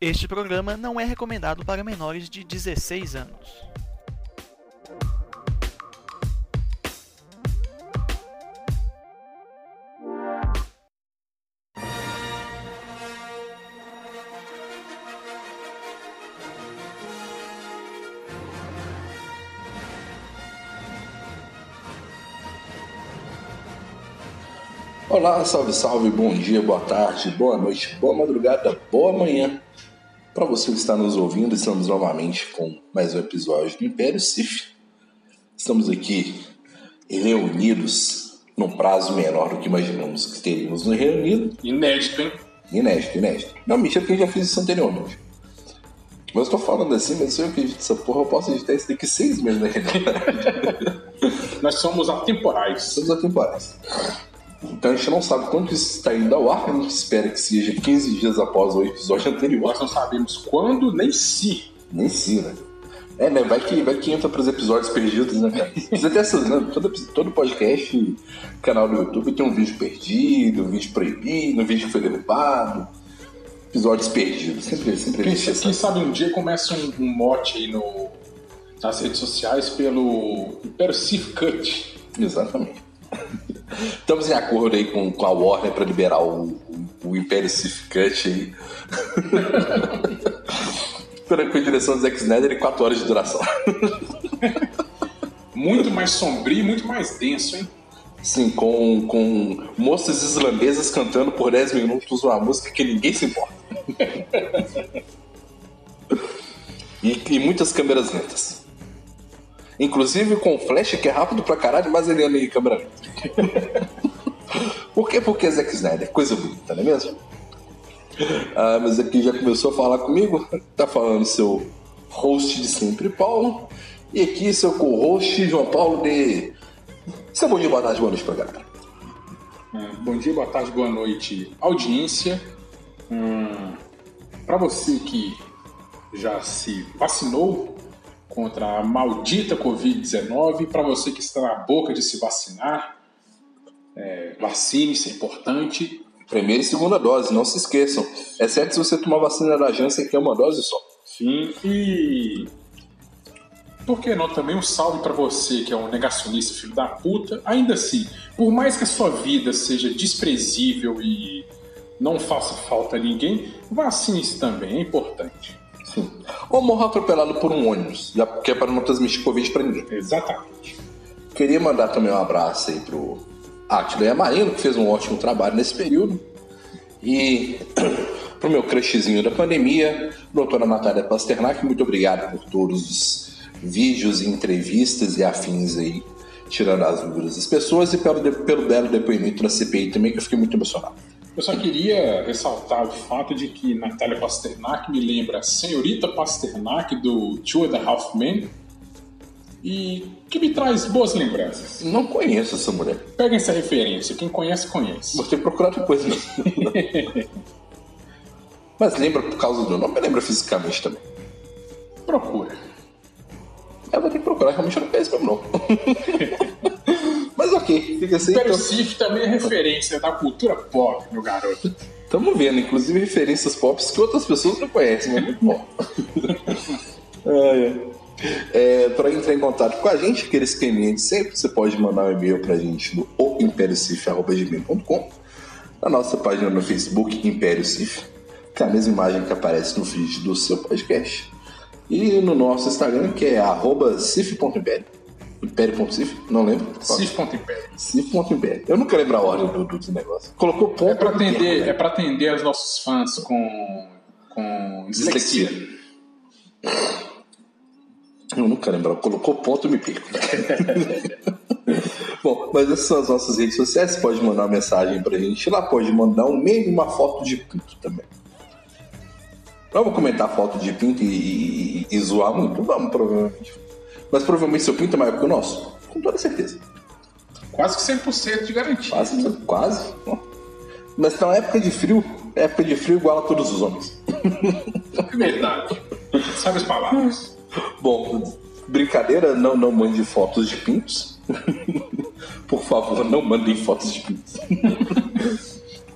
Este programa não é recomendado para menores de 16 anos. Olá, salve, salve, bom dia, boa tarde, boa noite, boa madrugada, boa manhã. Para você que está nos ouvindo, estamos novamente com mais um episódio do Império Sif. Estamos aqui reunidos num prazo menor do que imaginamos que teríamos no reunido. Inédito, hein? Inédito, inédito. Não, mentira, porque eu já fiz isso anteriormente. Mas eu tô falando assim, mas se eu acredito nessa porra, eu posso editar isso daqui seis meses na realidade. Nós somos atemporais. Somos atemporais. Então a gente não sabe quando isso está indo ao ar, a gente espera que seja 15 dias após o episódio anterior. Nós não sabemos quando nem se. Nem se, né? É, né? Vai que, vai que entra pros episódios perdidos, né, cara? Precisa ter essas, né? Todo, todo podcast, canal do YouTube tem um vídeo perdido, um vídeo proibido, um vídeo que foi derrubado. Episódios perdidos. Sempre, sempre Quem, existe quem sabe um dia começa um, um mote aí no, nas redes sociais pelo Persif Cut. Exatamente. Estamos em acordo aí com, com a Warner para liberar o, o, o Império Cut aí. A direção do Zack Snyder e 4 horas de duração. Muito mais sombrio muito mais denso, hein? Sim, com, com moças islandesas cantando por 10 minutos uma música que ninguém se importa. e, e muitas câmeras lentas. Inclusive com flash que é rápido pra caralho, mas ele anda em câmera lenta. Por quê? Porque Zack Snyder, coisa bonita, não é mesmo? Ah, mas aqui já começou a falar comigo, tá falando seu host de sempre, Paulo. E aqui seu co-host, João Paulo, de. Seu bom dia, boa tarde, boa noite pra galera. É, bom dia, boa tarde, boa noite, audiência. Hum, Para você que já se vacinou contra a maldita Covid-19, para você que está na boca de se vacinar, é, vacine-se, é importante. Primeira e segunda dose, não se esqueçam. Exceto se você tomar vacina da Janssen, que é uma dose só. Sim, e. Por que não também um salve para você que é um negacionista filho da puta? Ainda assim, por mais que a sua vida seja desprezível e não faça falta a ninguém, vacine-se também, é importante. Sim. Ou morra atropelado por um ônibus, já que é para não transmitir Covid pra ninguém. Exatamente. Queria mandar também um abraço aí pro Átila e a Marino, que fez um ótimo trabalho nesse período. E pro meu crushzinho da pandemia, doutora Natália Pasternak, muito obrigado por todos os vídeos, entrevistas e afins aí, tirando as dúvidas das pessoas e pelo, pelo belo depoimento na CPI também, que eu fiquei muito emocionado. Eu só queria ressaltar o fato de que Natália Pasternak me lembra a senhorita Pasternak do Two and a Half Men e que me traz boas lembranças. Não conheço essa mulher. Peguem essa referência, quem conhece, conhece. Vou ter que procurar depois mesmo. Mas lembra por causa do nome, lembra fisicamente também. Procura. Eu vou ter que procurar, realmente eu não conheço mesmo não. Mas ok, fica assim. Império Então, também é referência da cultura pop, meu garoto. Estamos vendo, inclusive, referências pop que outras pessoas não conhecem, mas muito bom. Ai. É, para entrar em contato com a gente, aquele esqueminha de sempre, você pode mandar um e-mail pra gente no imperiocif.com, na nossa página no Facebook, Império Cif, que é a mesma imagem que aparece no feed do seu podcast, e no nosso Instagram, que é arroba cif.império. Império.cif? Não lembro. Sif.império. Cif.império. Eu nunca lembro a ordem do, do, do negócio. Colocou ponto. É pra atender, né? é pra atender aos nossos fãs com, com dislexia. Eu nunca lembro. Colocou ponto e me perco. Bom, mas essas são as nossas redes sociais. Você pode mandar uma mensagem pra gente lá, pode mandar um meme uma foto de pinto também. Vamos comentar foto de pinto e, e- e zoar muito? Vamos, provavelmente. Mas provavelmente seu pinto é maior que o nosso. Com toda certeza. Quase que 100% de garantia. Quase, quase. Mas na época de frio, época de frio igual a todos os homens. É verdade. Sabe as palavras. Bom, brincadeira, não, não mande fotos de pintos. Por favor, não mandem fotos de pintos.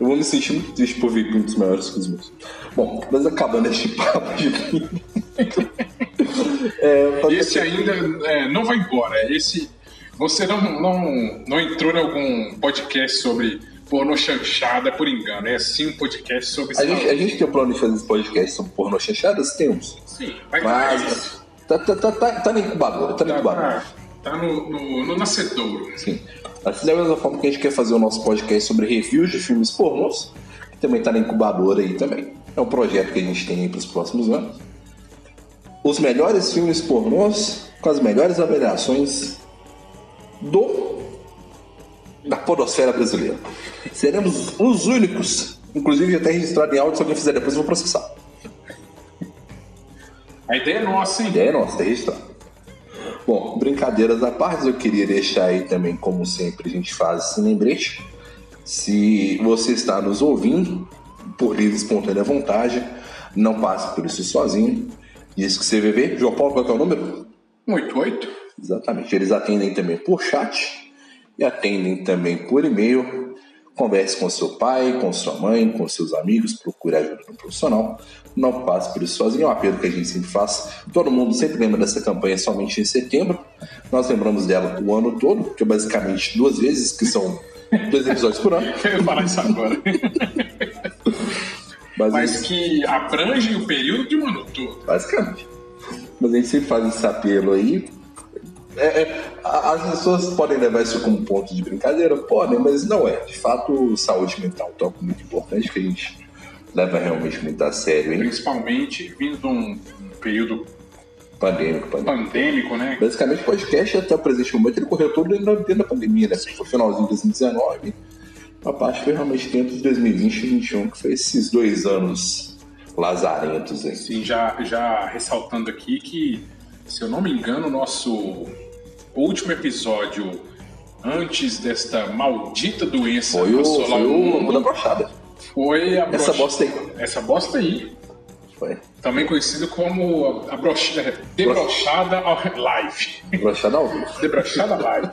Eu vou me sentir muito triste por ver pintos maiores que os meus. Bom, mas acabando este papo de é, Esse ainda é, não vai embora. Esse. Você não, não, não entrou em algum podcast sobre porno chanchada por engano. É sim um podcast sobre a gente, a gente tem o plano de fazer esse podcast sobre porno chanchadas? Temos. Sim, mas. mas tá, tá, tá, tá, tá na incubadora, tá na incubadora. Tá, tá no, no, no nascedouro. Sim. Assim, da mesma forma que a gente quer fazer o nosso podcast sobre reviews de filmes pornôs, que também está na incubadora aí também. É um projeto que a gente tem aí para os próximos anos. Os melhores filmes pornôs com as melhores avaliações do da podosfera brasileira. Seremos os únicos, inclusive até registrado em áudio, se alguém fizer depois eu vou processar. A ideia é nossa, hein? A ideia é nossa, é registrar. Bom, brincadeiras à parte, eu queria deixar aí também, como sempre a gente faz esse lembrete. Se você está nos ouvindo, por livre e espontânea vontade, não passe por isso sozinho. Diz que CVV, João Paulo, qual é o número? 88. Exatamente. Eles atendem também por chat e atendem também por e-mail Converse com seu pai, com sua mãe, com seus amigos, procure ajuda no profissional. Não passe por isso sozinho, é um apelo que a gente sempre faz. Todo mundo sempre lembra dessa campanha somente em setembro. Nós lembramos dela o ano todo, que é basicamente duas vezes, que são dois episódios por ano. Eu ia falar isso agora. Mas, que abrange o período de um ano todo. Basicamente. Mas a gente sempre faz esse apelo aí é, é, as pessoas podem levar isso como ponto de brincadeira? Podem, mas não é. De fato, saúde mental é um tópico muito importante que a gente leva realmente muito a sério. Hein? Principalmente vindo de um, período pandêmico, pandêmico. Pandêmico, né? Basicamente, o podcast até o presente momento ele correu todo dentro, dentro da pandemia, né? Foi finalzinho de 2019. A parte foi realmente dentro de 2020 e 2021, que foi esses dois anos lazarentos. Hein? Sim, já, já ressaltando aqui que, se eu não me engano, o nosso último episódio antes desta maldita doença foi o, foi o, o da brochada. Foi a Essa bosta aí. Essa bosta aí. Foi. Também conhecido como a brochada, debrochada ao live. Brochada ao vivo. Debrochada live.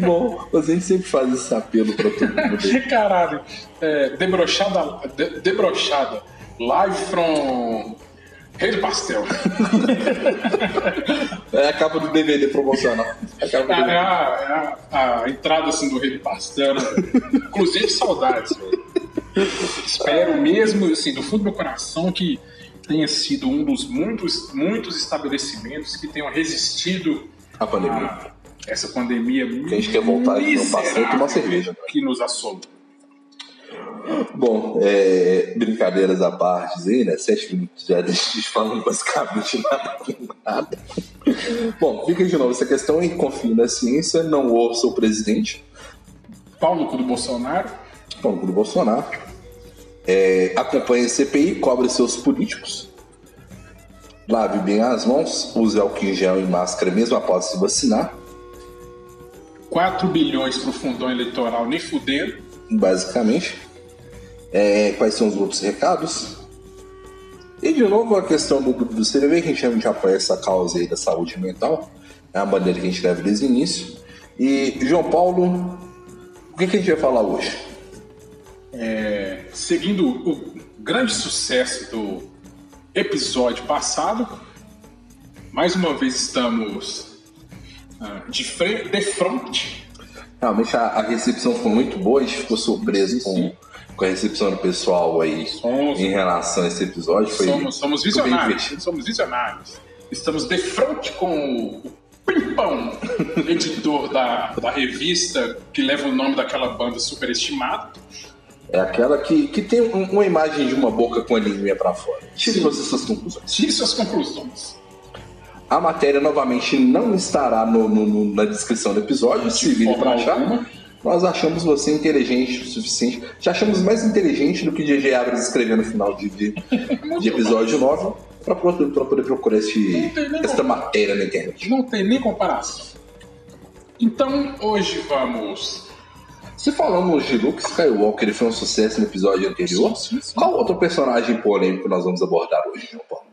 Bom, a gente sempre faz esse apelo pra todo mundo. Caralho. É, debrochada, de, debrochada live from Rei do pastel. é a capa do DVD promocional. É, a, DVD. É, a, é a, a, entrada assim, do Rei do Pastel. Né? Inclusive, saudades. Espero mesmo, assim, do fundo do meu coração, que tenha sido um dos muitos, muitos estabelecimentos que tenham resistido à pandemia. essa pandemia. Que a gente quer voltar não passar e tomar cerveja. Né? Que nos assolou. Bom, é, brincadeiras à parte aí, né? Sete minutos já deixa falando basicamente nada com nada. Bom, fica de novo essa questão em confie na ciência, não ouça o presidente. Paulo do Bolsonaro. Paulo do Bolsonaro. É, acompanhe a CPI, cobre seus políticos. Lave bem as mãos, use álcool em gel e máscara mesmo após se vacinar. 4 bilhões pro fundão eleitoral, nem fudendo. Basicamente. É, quais são os outros recados? E de novo a questão do grupo do CVV, que a gente realmente apoia essa causa aí da saúde mental. É a bandeira que a gente leva desde o início. E João Paulo, o que, que a gente vai falar hoje? É, seguindo o grande sucesso do episódio passado, mais uma vez estamos uh, de, frente, de frente. Realmente a, a, recepção foi muito boa, a gente ficou surpreso com, com a recepção do pessoal aí somos, em relação a esse episódio. Foi, somos, somos visionários. Somos visionários. Estamos de frente com o Pimpão, editor da, da revista que leva o nome daquela banda superestimada. É aquela que, que tem uma imagem de uma boca com a linguinha para fora. Tire você suas conclusões. Tire suas conclusões. A matéria novamente não estará no, no, na descrição do episódio, se vire para achar nós achamos você inteligente o suficiente. Já achamos mais inteligente do que J.J. Abrams escreveu no final de, de, de episódio 9 para poder procurar este, esta matéria na internet. Não tem nem comparação. Então, hoje vamos. Se falamos de Luke Skywalker, ele foi um sucesso no episódio anterior, sim, sim, sim. qual outro personagem polêmico nós vamos abordar hoje, João Paulo?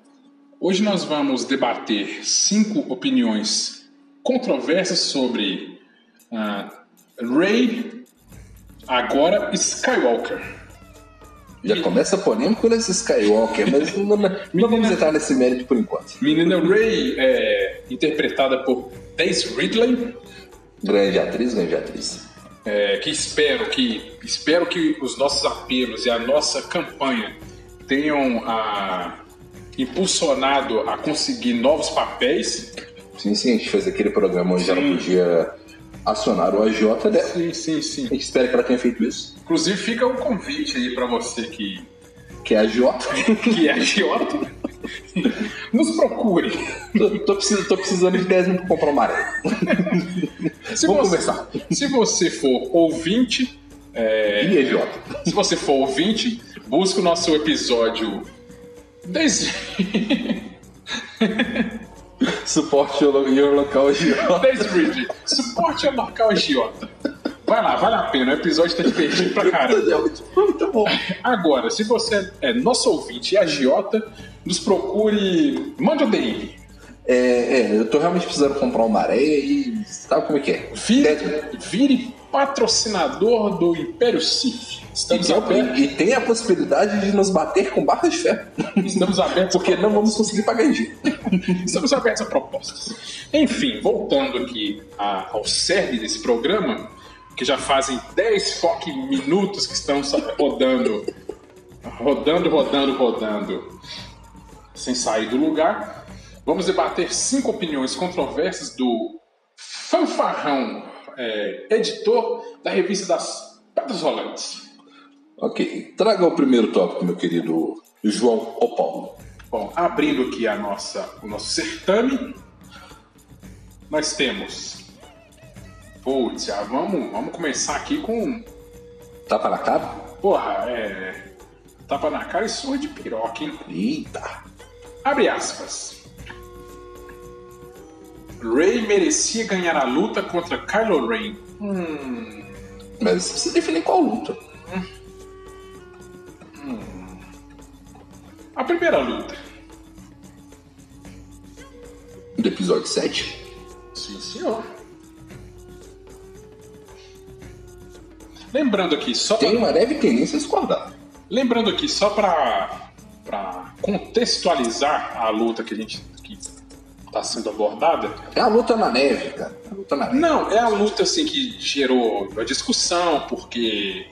Hoje nós vamos debater cinco opiniões controversas sobre uh, Ray Agora, Skywalker. Já começa polêmico nesse Skywalker, mas não, não, não vamos entrar nesse mérito por enquanto. Menina Ray, é, interpretada por Daisy Ridley, Grande atriz, grande atriz. é, que espero que espero que os nossos apelos e a nossa campanha tenham ah, impulsionado a conseguir novos papéis. Sim, sim, a gente fez aquele programa onde ela podia acionar o AJ dela. Sim, sim, sim. A gente espera que ela tenha feito isso. Inclusive fica um convite aí para você que Que é a Jota. que é agiota, nos procure. tô, tô precisando, tô precisando de 10 mil pra comprar uma areia. Se Vamos você, conversar. Se você for ouvinte, é, E a Jota. se você for ouvinte, busque o nosso episódio 10 Suporte o your local agiota. 10 Bridge. Suporte a local agiota. Vai lá, vale a pena. O episódio tá divertido pra caramba. Muito bom. Agora, se você é nosso ouvinte e agiota, nos procure. Mande o DM. É, é, eu tô realmente precisando comprar uma areia e sabe como é que é? Vire, 10 mil. vire patrocinador do Império Sif. E Estamos tem, abertos. e tem a possibilidade de nos bater com barras de ferro. Estamos abertos Porque não vamos conseguir pagar em dia. Estamos abertos a propostas. Enfim, voltando aqui ao cerne desse programa, que já fazem 10 foque minutos que estão rodando, rodando, rodando, rodando, sem sair do lugar, vamos debater cinco opiniões controversas do fanfarrão é, editor da revista das Pedras Rolantes. Ok, traga o primeiro tópico, meu querido João O Paulo. Bom, abrindo aqui a nossa, o nosso certame, nós temos. Putz, já vamos, vamos começar aqui com. Tapa na cara? Porra, é. Tapa na cara e surra de piroca, hein? Eita. Abre aspas. Rey merecia ganhar a luta contra Kylo Ren. Hum, Mas você precisa definir qual luta. a primeira luta. Do episódio 7? Sim, senhor. Lembrando aqui, só pra- Tem uma leve tendência a discordar. Lembrando aqui, só para para contextualizar a luta que a gente está sendo abordada, É a luta na neve, cara. É a luta na neve. não é a luta assim que gerou a discussão porque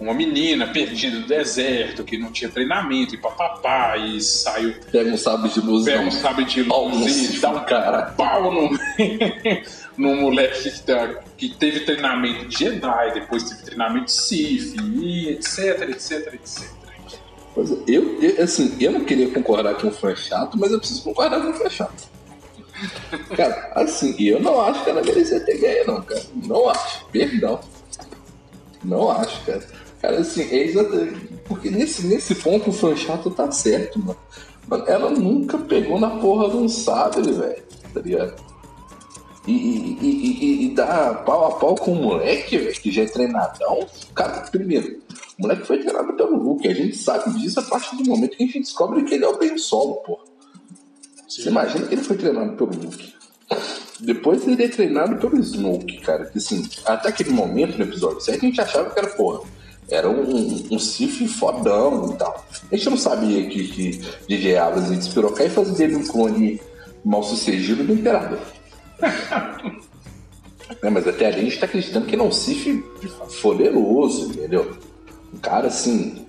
uma menina perdida no deserto que não tinha treinamento e papapá e saiu Pega um sábio de luz. pega um sabre de luz e Sif, dá um cara. pau no, no moleque que, tá- que teve treinamento de Jedi, depois teve treinamento de Sith, e etc, etc, etc. Pois é, eu, eu, assim, eu não queria concordar que um fã é chato, mas eu preciso concordar com um fã é chato. Cara, assim, eu não acho que ela merecia ter ganho, não, cara. Não acho. Perdão. Não acho, cara. Cara, assim, é exatamente. Porque nesse, nesse ponto o fã chato tá certo, mano. Ela nunca pegou na porra de um sabre, velho. Tá ligado? E, e, e, e, dá pau a pau com o moleque, velho, que já é treinadão. Cara, primeiro, o moleque foi treinado pelo Luke. A gente sabe disso a partir do momento que a gente descobre que ele é o Ben Solo, pô. Você imagina que ele foi treinado pelo Luke. Depois ele é treinado pelo Snoke, cara. Que assim, até aquele momento no episódio 7 a gente achava que era, porra, era um, um, um Sif fodão e tal. A gente não sabia que, que DJ Abrams ia despirocar e fazer dele um clone mal sucedido do Imperador. Mas até ali a gente tá acreditando que ele é um Sif poderoso, entendeu? Um cara assim,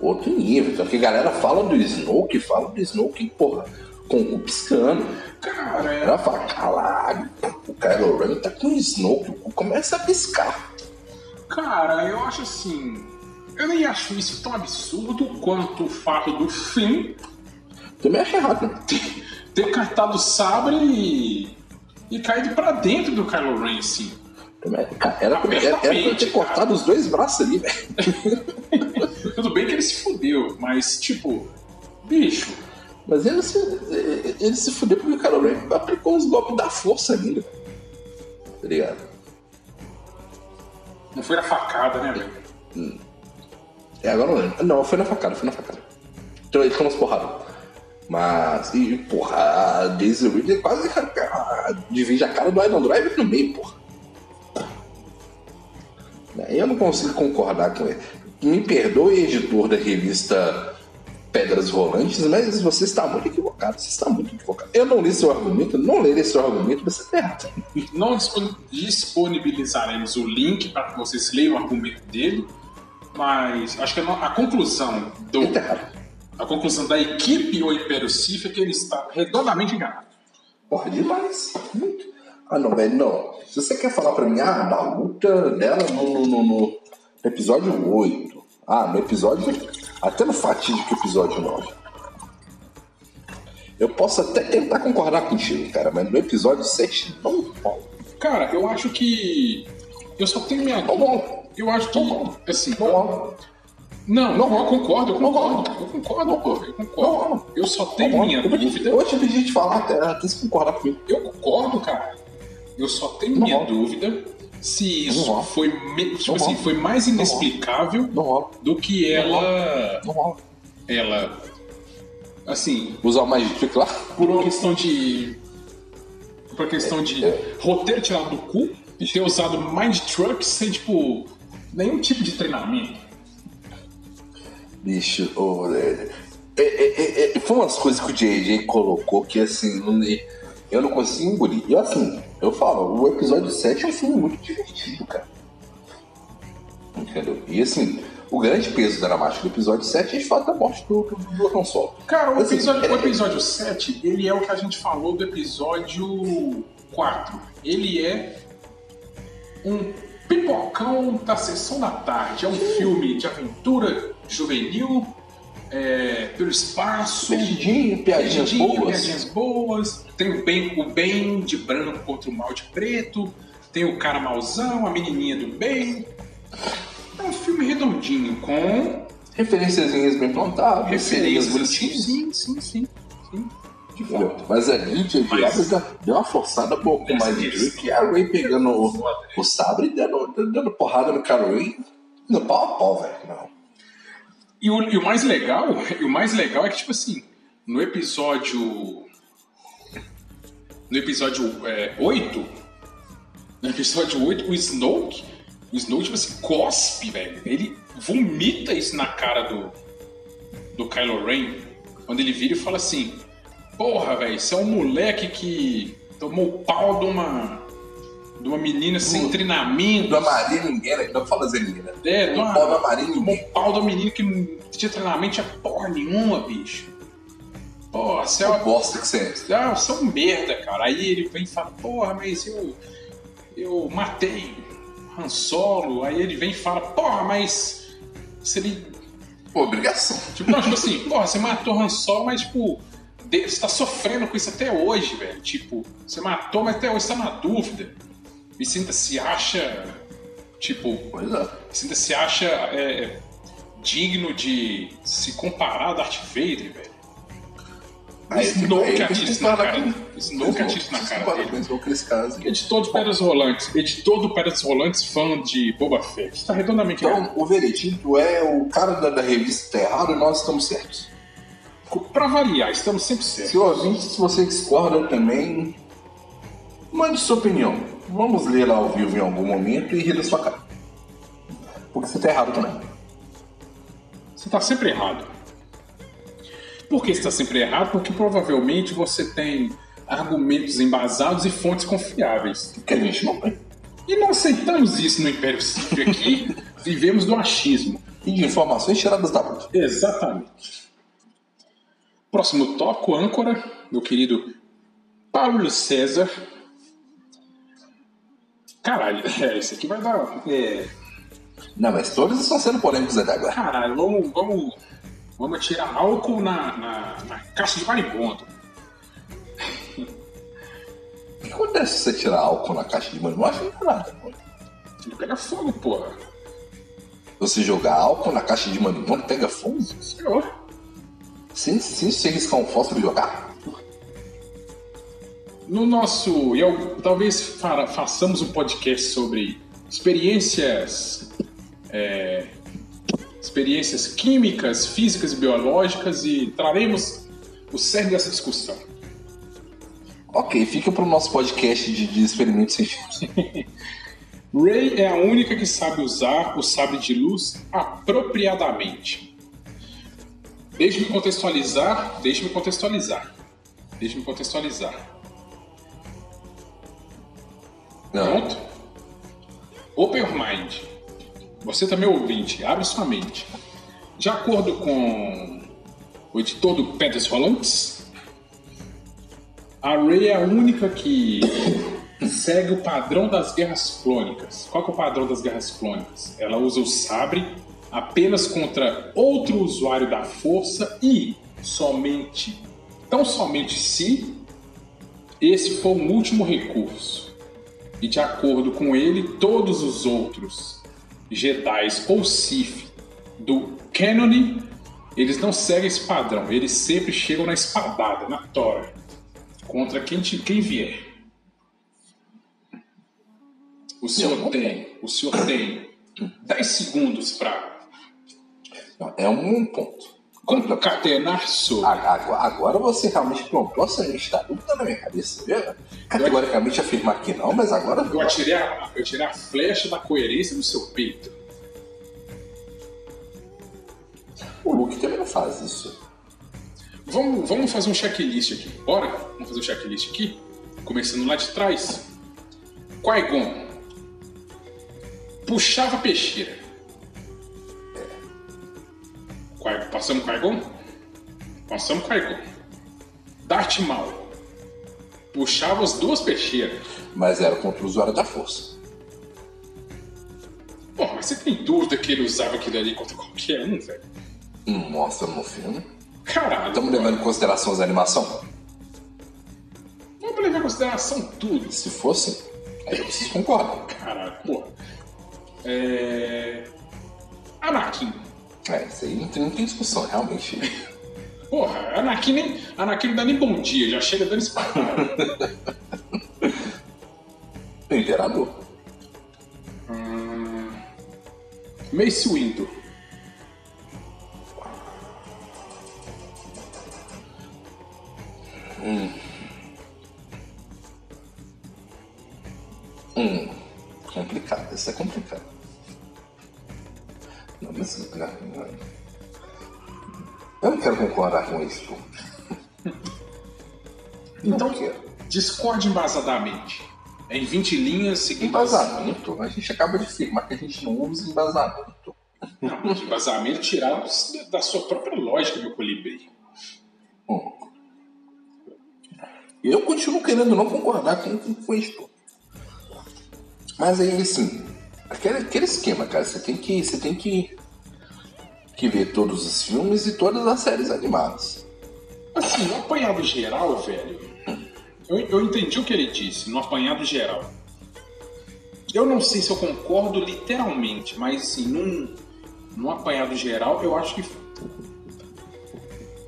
outro nível. Tanto que a galera fala do Snoke, fala do Snoke, porra, com o cu piscando. Cara, Ela fala, caralho, o Kylo Ren tá com o Snoke, começa a piscar. Cara, eu acho assim. Eu nem acho isso tão absurdo quanto o fato do Finn Também acho errado, né? ter cartado o sabre e, e caído pra dentro do Kylo Ren, assim. Cara, era, pra- era, era pra ter cortado os dois braços ali, velho. Tudo bem que ele se fudeu, mas tipo, bicho, Mas ele se, ele se fudeu porque o Kylo Ren aplicou os golpes da força ali, né? Tá ligado? não foi na facada, né, velho? É, agora não lembro. Não, foi na facada, foi na facada. Então ele tomou umas porradas. Mas, e porra, a Daisy Ridley quase ah, divide a cara do Iron Driver no meio, porra. Eu não consigo concordar com ele. Me perdoe, editor da revista Pedras Rolantes, mas você está muito equivocado. Você está muito equivocado. Eu não li seu argumento, não lerei seu argumento, você está errado. Nós disponibilizaremos o link para que vocês leiam o argumento dele, mas acho que a, a conclusão do. Está errado. A conclusão da equipe O Império Sif é que ele está redondamente enganado. Porra, demais. Muito. Ah, não, velho, não. Se você quer falar pra mim, ah, da luta dela no, no, no, episódio 8. Ah, no episódio. Até no fatídico episódio 9. Eu posso até tentar concordar contigo, cara, mas no episódio 7 não rola. Cara, eu acho que. Eu só tenho minha. Não rola. Eu acho que. Não rola. Assim. Não rola. Não, Não. eu concordo, eu concordo. Eu concordo, pô. Eu concordo. Eu só tenho minha Eu dúvida. Eu te pedir de falar até, até se concordar comigo. Eu concordo, cara. Eu só tenho Não minha rola. dúvida se isso foi, me- tipo assim, foi mais inexplicável do que ela. Ela. Assim, Usar o mais difícil lá? por uma questão de. Por uma questão de É. roteiro tirado do cu e ter usado Mind Truck sem, tipo, nenhum tipo de treinamento. Bicho, ô, é, é, é, foi umas coisas que o JJ colocou que assim, não, eu não consigo engolir. E assim, eu falo, o episódio 7 é um filme muito divertido, cara. Entendeu? E assim, o grande peso dramático do episódio 7 é de fato a morte do, do, do Han Solo. Cara, o Assim, episódio, o é- episódio 7, ele é o que a gente falou do episódio 4. Ele é um pipocão da sessão da tarde. É um filme de aventura juvenil, é, pelo espaço. Divertidinho, piadinhas Divertidinho, boas. piadinhas boas. Tem o bem, o bem de branco contra o mal de preto. Tem o cara mauzão, a menininha do bem. É um filme redondinho, com Referenciazinhas bem plantadas, referências bonitinhas. Sim, sim, sim. sim. De fato. Mas ali, J.J. Mas- Abrams deu- uma forçada boa com o Essa Mind questão- Trick e a Ray pegando o, o sabre e dando, dando porrada no Ren. No pau a pau, velho. Não. E o, e o mais legal, o mais legal é que, tipo assim, no episódio. No episódio é, 8, no episódio 8, o Snoke, o Snoke, tipo assim, cospe, velho. Ele vomita isso na cara do, do Kylo Ren, quando ele vira e fala assim: Porra, velho, você é um moleque que tomou pau de uma. De uma menina sem Do- treinamento. Da Maria ninguém, né? Não fala Zelina. É, uma- pau da Maria Tomou ninguém. um pau do menino que não tinha treinamento, tinha porra nenhuma, bicho. Porra, você é, uma- bosta que você é. ah, você é um merda, cara. Aí ele vem e fala, porra, mas eu. Eu matei Han Solo. Aí ele vem e fala, porra, mas. Se ele. Pô, obrigação. Tipo, não, tipo assim, porra, você matou Han Solo, mas tipo. Você tá sofrendo com isso até hoje, velho. Tipo, você matou, mas até hoje você tá na dúvida. E ainda se acha. Tipo, é. ainda se acha é, digno de se comparar a Darth Vader, velho. Aí, Snoke isso na cara. Snoke isso na cara dele. Editor do Pedras Rolantes, editor do Pedras Rolantes, fã de Boba Fett. Está redondamente errado. Então, o veredito é o cara da, da revista tá errado e nós estamos certos. Pra variar, estamos sempre Se certos. o ouvinte, se você discorda também, mande sua opinião. Vamos ler ao vivo em algum momento e rir da sua cara. Porque você tá errado também. Você está sempre errado. Por que você está sempre errado? Porque provavelmente você tem argumentos embasados e fontes confiáveis. Porque a gente não tem. E não aceitamos isso no Império Sith aqui. Vivemos do achismo. E de informações tiradas da bunda. Exatamente. Próximo tópico, âncora, meu querido Paulo César. Caralho, é, esse aqui vai dar. É, Não, mas todos estão sendo polêmicos até agora. caralho, vamos, vamos, vamos tirar álcool na, na, na caixa de marimbondo. O que acontece se você tirar álcool na caixa de mano? Não acho é nada. pô. Ele pega fogo, porra. Você jogar álcool na caixa de marimbondo pega fogo? Senhor. Sim, sim, se você riscar um fósforo e jogar. No nosso. Eu, talvez fa- façamos um podcast sobre experiências. é, experiências químicas, físicas e biológicas e traremos o cerne dessa discussão. Ok, fica pro nosso podcast de, de experimentos científicos. Rey é a única que sabe usar o sabre de luz apropriadamente. Deixe-me contextualizar, deixe-me contextualizar. Deixe-me contextualizar. Não. Pronto? Open your mind. Você também é ouvinte, abre sua mente. De acordo com o editor do Pedras Rolantes, a Rey é a única que segue o padrão das guerras clônicas. Qual é o padrão das guerras clônicas? Ela usa o sabre apenas contra outro usuário da força e somente, tão somente se esse for um último recurso. E de acordo com ele, todos os outros Jedi ou Sith do Canon, eles não seguem esse padrão. Eles sempre chegam na espadada, na tora, contra quem, quem vier. O senhor não tem, o senhor tem 10 segundos para É um ponto. Concatenar sobre. A- Agora, agora você realmente plantou essa está dúvida na minha cabeça, viu? Categoricamente afirmar que não, mas agora. Eu atirei, a, eu tirei a flecha da coerência do seu peito. O Luke também não faz isso. Vamos, vamos fazer um checklist aqui. Bora? Vamos fazer um checklist aqui? Começando lá de trás. Qui-Gon. Puxava peixeira. Qui- Passamos Qui-Gon? Passamos Qui-Gon. Darth Maul. Puxava as duas peixeiras. Mas era contra o usuário da força. Pô, mas você tem dúvida que ele usava aquilo ali contra qualquer um, velho? Não mostra no filme. Caralho. Estamos levando em consideração as animação? Vamos levar em consideração tudo. Se fosse, aí vocês concordam. Caralho, porra. É. Anakin. É, isso aí não tem, não tem discussão, realmente. Porra, Anakin nem. Anakin não dá nem bom dia, já chega dando espadada. O imperador. hum... Mace Windu. Hum, complicado, isso é complicado. Eu não quero concordar com isso. Então, discorde embasadamente. É em 20 linhas seguindo. Embasamento, a gente acaba de afirmar que a gente não usa embasamento. Não, embasamento tirado da sua própria lógica, meu colibri. Hum. Eu continuo querendo não concordar com, com, com isso. Mas aí, assim, aquele, aquele esquema, cara, você tem que. Você tem que, que ver todos os filmes e todas as séries animadas. Assim, no apanhado geral, velho, eu, eu entendi o que ele disse, no apanhado geral. Eu não sei se eu concordo literalmente, mas assim, num, num apanhado geral, eu acho que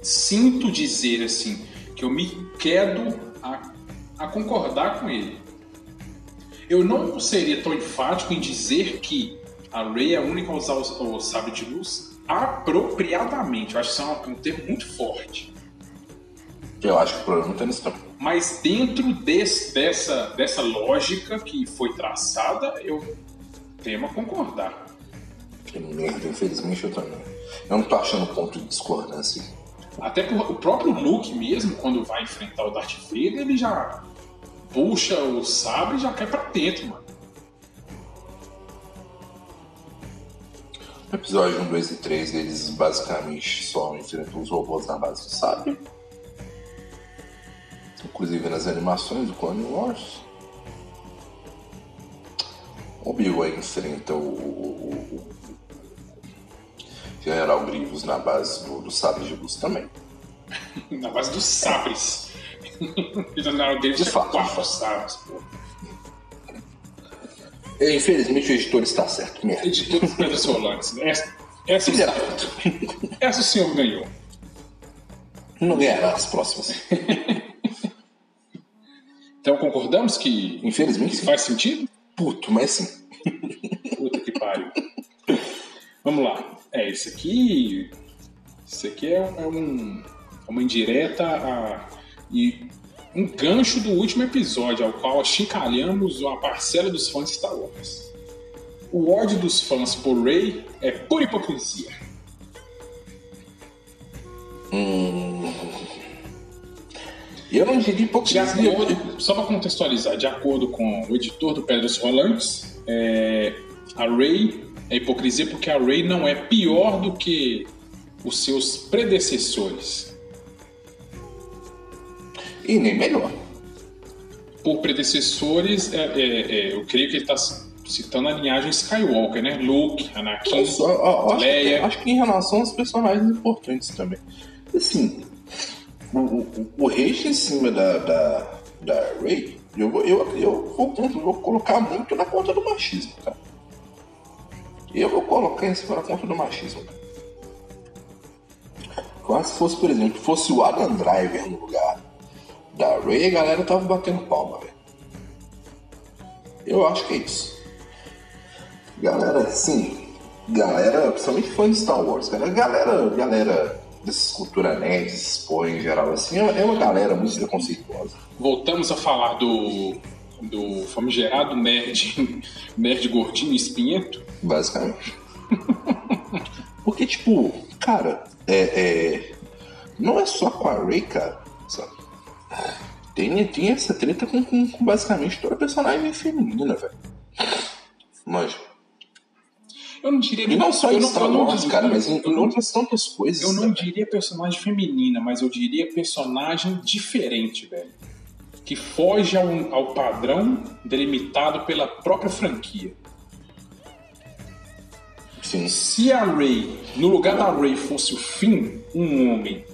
sinto dizer assim, que eu me quedo a, a concordar com ele. Eu não seria tão enfático em dizer que a Rey é a única a usar o, o de luz apropriadamente. Eu acho que isso é um, um termo muito forte. Eu acho que o problema não tá nisso, não. Mas dentro desse, dessa, dessa lógica que foi traçada, eu temo a concordar. Que merda, infelizmente eu também. Eu não tô achando ponto de discordância. Até por, o próprio Luke mesmo, quando vai enfrentar o Darth Vader, ele já puxa o sabre e já cai pra dentro, mano. No episódio 1, 2 e 3, eles basicamente só enfrentam os robôs na base do sabre. Inclusive nas animações do Clone Wars. O Obi-Wan enfrenta o, o- o- General Grievous na base do, do sabre de luz também. Na base dos sabres. O General Davis De tinha fato, quatro sabres, pô. E, infelizmente o editor está certo, merda. Editor dos Pedras Solantes. Essa, essa, da essa o senhor ganhou. Não ganhará as próximas. Então concordamos que Infelizmente sim. faz sentido? Puto, mas sim. Puta que pariu. Vamos lá. É, isso aqui. Isso aqui é, é um, é uma indireta a, e um gancho do último episódio, ao qual achincalhamos uma parcela dos fãs Star Wars. o ódio dos fãs por Ray é pura hipocrisia. Hum... Eu não diria hipocrisia. Acordo, só para contextualizar, de acordo com o editor do Pedras Rolantes, é, a Ray é hipocrisia porque a Ray não é pior do que os seus predecessores. E nem melhor. Por predecessores, é, é, é, eu creio que ele está citando a linhagem Skywalker, né? Luke, Anakin, eu, Leia. Acho que, acho que em relação aos personagens importantes também. Assim, o, o, o em cima da, da, da Rey, eu, eu, eu vou, vou colocar muito na conta do machismo, cara. Eu vou colocar em cima da conta do machismo, cara. Quase se fosse, por exemplo, fosse o Adam Driver no lugar da Ray, a galera tava batendo palma, velho. Eu acho que é isso. Galera, sim. Galera, principalmente fã de Star Wars, cara. Galera, galera dessa cultura nerd, esses em geral, assim, é, é uma galera muito preconceituosa. Voltamos a falar do, do famigerado nerd, nerd gordinho espinhento? Basicamente. Porque, tipo, cara, é, é, não é só com a Ray, cara? Tem, tem essa treta com, com, com basicamente toda personagem feminina, velho. Mas. Eu não diria E não só em Star Wars, cara, mas em, em outras tantas coisas. Eu não diria personagem feminina, mas eu diria personagem diferente, velho. Que foge ao, ao padrão delimitado pela própria franquia. Sim. Se a Ray, no lugar da Ray fosse o Finn, um homem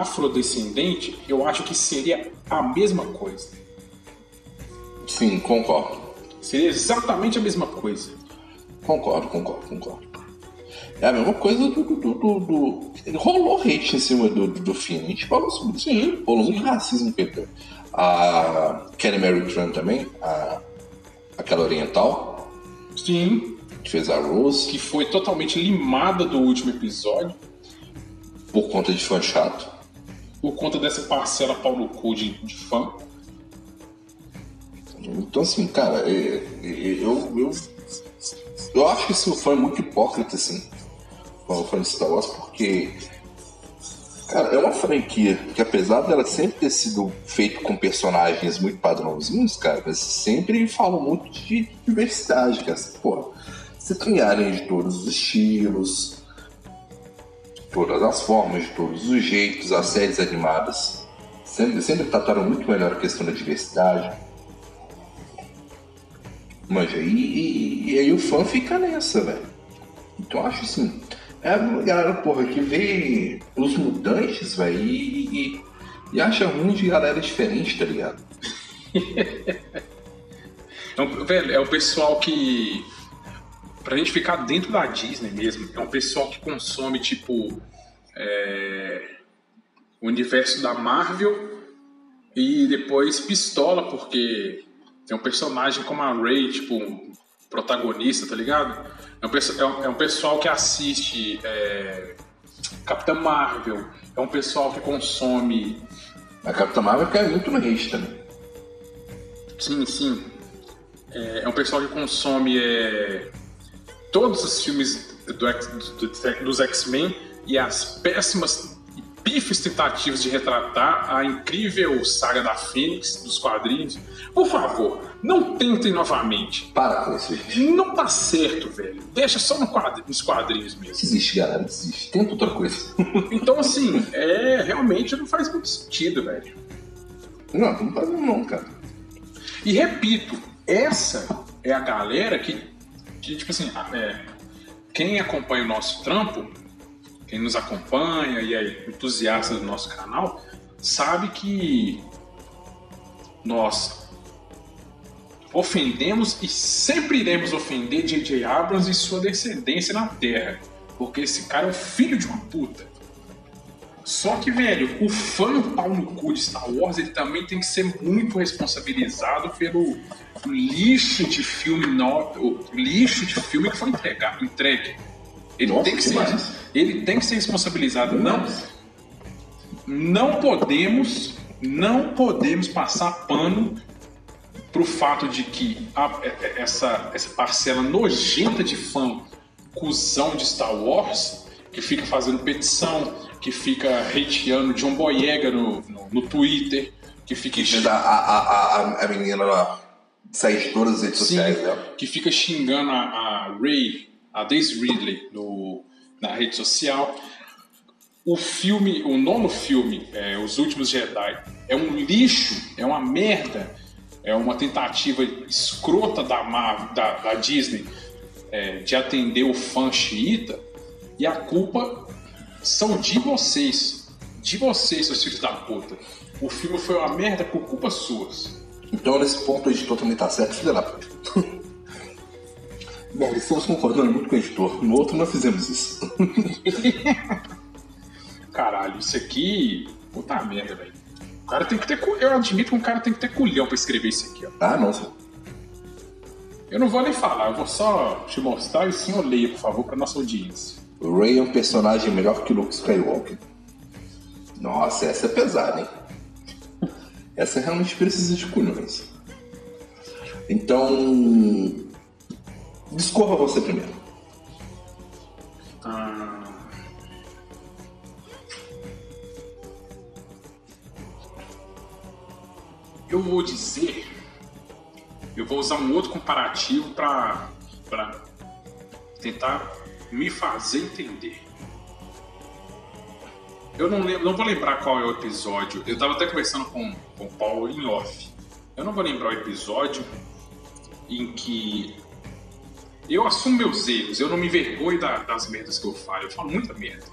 afrodescendente, eu acho que seria a mesma coisa. Sim, concordo. Seria exatamente a mesma coisa. Concordo, concordo, concordo. É a mesma coisa do. do, do, do... Rolou hate em cima do, do, do Finn. A gente falou sobre isso. Sim, rolou muito racismo, Pedro. A Kelly Mary Tran também, a... aquela oriental. Sim. Que fez a Rose. Que foi totalmente limada do último episódio. Por conta de fã chato. Por conta dessa parcela pau no cu de, de fã. Então, assim, cara, eu, eu, eu, eu acho que esse fã é muito hipócrita, assim, o fã de Star Wars, porque, cara, é uma franquia que, apesar dela sempre ter sido feita com personagens muito padrãozinhos, cara, mas sempre falam muito de diversidade, cara. Porra, você tem áreas de todos os estilos, todas as formas, de todos os jeitos, as séries animadas sempre, sempre trataram muito melhor a questão da diversidade Manja, e, e, e, aí o fã fica nessa, velho. Então acho assim, é a galera, porra, que vê os mutantes, velho, e, e, e, acha ruim de galera diferente, tá ligado? é um, velho, é o pessoal que. Pra gente ficar dentro da Disney mesmo, é um pessoal que consome, tipo. É, o universo da Marvel e depois pistola, porque tem um personagem como a Ray, tipo, um protagonista, tá ligado? É um, é um, pessoal que assiste é, Capitã Marvel, é um pessoal que consome. A Capitã Marvel cai muito no também. Sim, sim. É, é, um pessoal que consome é, todos os filmes do, do, dos X-Men e as péssimas e pífias tentativas de retratar a incrível saga da Fênix dos quadrinhos por favor, não tentem novamente. Para com isso, gente. Não tá certo, velho. Deixa só no quadro, nos quadrinhos mesmo. Desiste, galera, desiste. Tenta outra coisa. então, assim, é, realmente não faz muito sentido, velho. Não, não faz não, cara. E repito, essa é a galera que, que tipo assim, é, quem acompanha o nosso trampo, quem nos acompanha e é entusiasta do nosso canal, sabe que nós ofendemos e sempre iremos ofender J.J. Abrams e sua descendência na Terra, porque esse cara é um filho de uma puta. Só que, velho, o fã pau no cu de Star Wars, ele também tem que ser muito responsabilizado pelo lixo de filme no... o lixo de filme que foi entregado, entregue. Ele Nossa, tem que, ser, ele tem que ser responsabilizado. Não, não podemos, não podemos passar pano pro fato de que a- essa, essa parcela nojenta de fã cuzão de Star Wars, que fica fazendo petição, que fica hateando John Boyega no, no, no Twitter, que fica Que a, a, a, a menina lá sai de todas as redes Sim, sociais dela. que fica xingando a, a Ray, a Daisy Ridley, no, na rede social. O filme, o nono filme, é, Os Últimos Jedi, é um lixo, é uma merda, é uma tentativa escrota da, Marvel, da, da Disney é, de atender o fã xiita, e a culpa são de vocês, de vocês, seus filhos da puta. O filme foi uma merda por culpas suas. Então, nesse ponto, o editor também tá certo, filha da puta. Bom, estamos concordando muito com o editor. No outro, nós fizemos isso. Caralho, isso aqui. Puta merda, velho. O cara tem que ter. Eu admito que um cara tem que ter culhão pra escrever isso aqui, ó. Ah, não, senhor. Eu não vou nem falar, eu vou só te mostrar e o senhor leia, por favor, pra nossa audiência. O Ray é um personagem melhor que o Luke Skywalker. Nossa, essa é pesada, hein? Essa realmente precisa de culhões. Então. Discorra você primeiro. Ah, Eu vou dizer. Eu vou usar um outro comparativo pra tentar me fazer entender. Eu não, lembro, não vou lembrar qual é o episódio. Eu tava até conversando com, com o Paulo em off. Eu não vou lembrar o episódio em que eu assumo meus erros, eu não me envergonho da- das merdas que eu falo. Eu falo muita merda.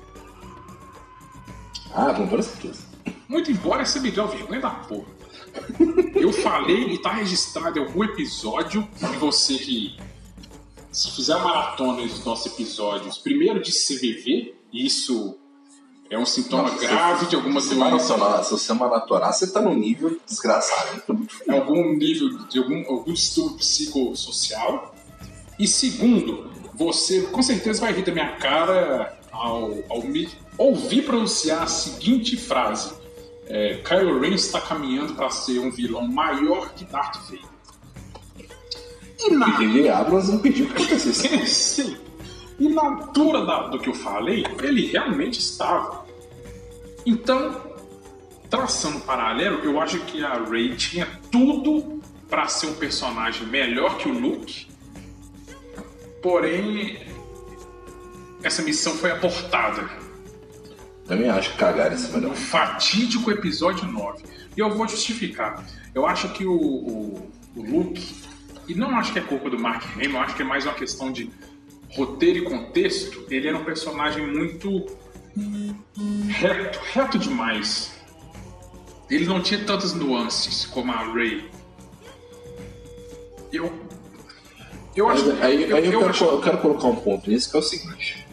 Ah, com toda certeza. Muito embora essa me uma vergonha da porra. Eu falei e tá registrado em algum episódio e você que se fizer a maratona dos nossos episódios, primeiro de CVV, isso é um sintoma Não, se- grave de alguma Se, doença, maratonar, se você maratonar, você tá num nível desgraçado. É algum nível de algum, algum distúrbio psicossocial. E segundo, você com certeza vai rir da minha cara ao, ao me ouvir pronunciar a seguinte frase: é, Kylo Ren está caminhando para ser um vilão maior que Darth Vader. E na, J.J. Abrams não pediu que acontecesse. Sim. E na altura da- do que eu falei, ele realmente estava. Então, traçando um paralelo, eu acho que a Rey tinha tudo para ser um personagem melhor que o Luke. Porém, essa missão foi abortada Também acho que cagaram esse melhor. no fatídico episódio 9. E eu vou justificar. Eu acho que o, o, o Luke, e não acho que é culpa do Mark Hamill, eu acho que é mais uma questão de roteiro e contexto, ele era um personagem muito reto, reto demais. Ele não tinha tantas nuances como a Rey. Eu. Eu acho Mas aí, aí eu, eu quero, acho- eu quero colocar um ponto nisso que é o seguinte.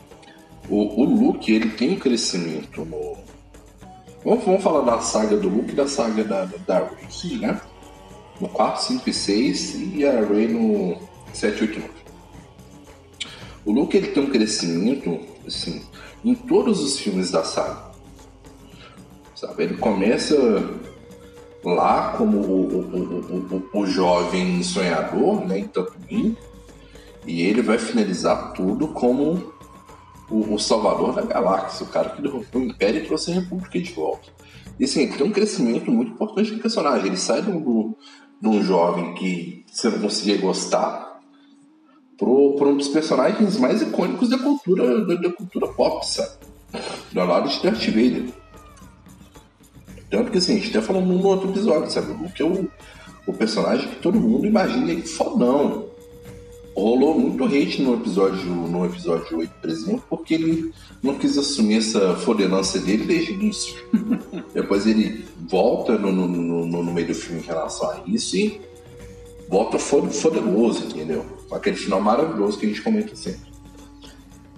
O, o Luke, ele tem um crescimento no. Vamos, vamos falar da saga do Luke e da saga da, da, Sim. né? No 4, 5 e 6 e a Rey no 7, 8 e 9. O Luke ele tem um crescimento, assim, em todos os filmes da saga. Sabe? Ele começa lá como o, o, o, o, jovem sonhador, né, em Tatooine, e ele vai finalizar tudo como o, salvador da galáxia, o cara que derrotou o Império e trouxe a República de volta. E assim, ele tem um crescimento muito importante do personagem. Ele sai um, de um jovem que você não conseguia gostar para um dos personagens mais icônicos da cultura, da, da cultura pop, sabe? Do lado de Darth Vader. Tanto que assim, a gente até falou num outro episódio, sabe? O é o, o personagem que todo mundo imagina ele fodão. Rolou muito hate no episódio, no episódio 8, por exemplo, porque ele não quis assumir essa fodenância dele desde o início. Depois ele volta no, no, no, no meio do filme em relação a isso e volta fode- foderoso, entendeu? Aquele final maravilhoso que a gente comenta sempre.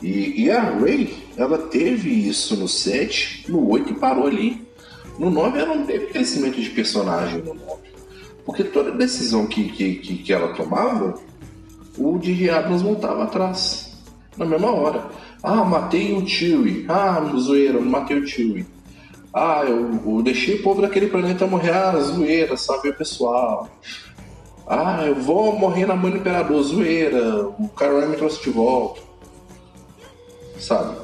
E, e a Ray, ela teve isso no 7, no 8 e parou ali. No 9 ela não teve crescimento de personagem no 9. Porque toda decisão que, que, que, que ela tomava, o J.J. Abrams voltava atrás. Na mesma hora. Ah, matei o Chewie. Ah, zoeira, matei o Chewie. Ah, eu, eu deixei o povo daquele planeta morrer. Ah, zoeira, sabe o pessoal. Ah, eu vou morrer na mão do imperador, zoeira. O Ren me trouxe de volta. Sabe?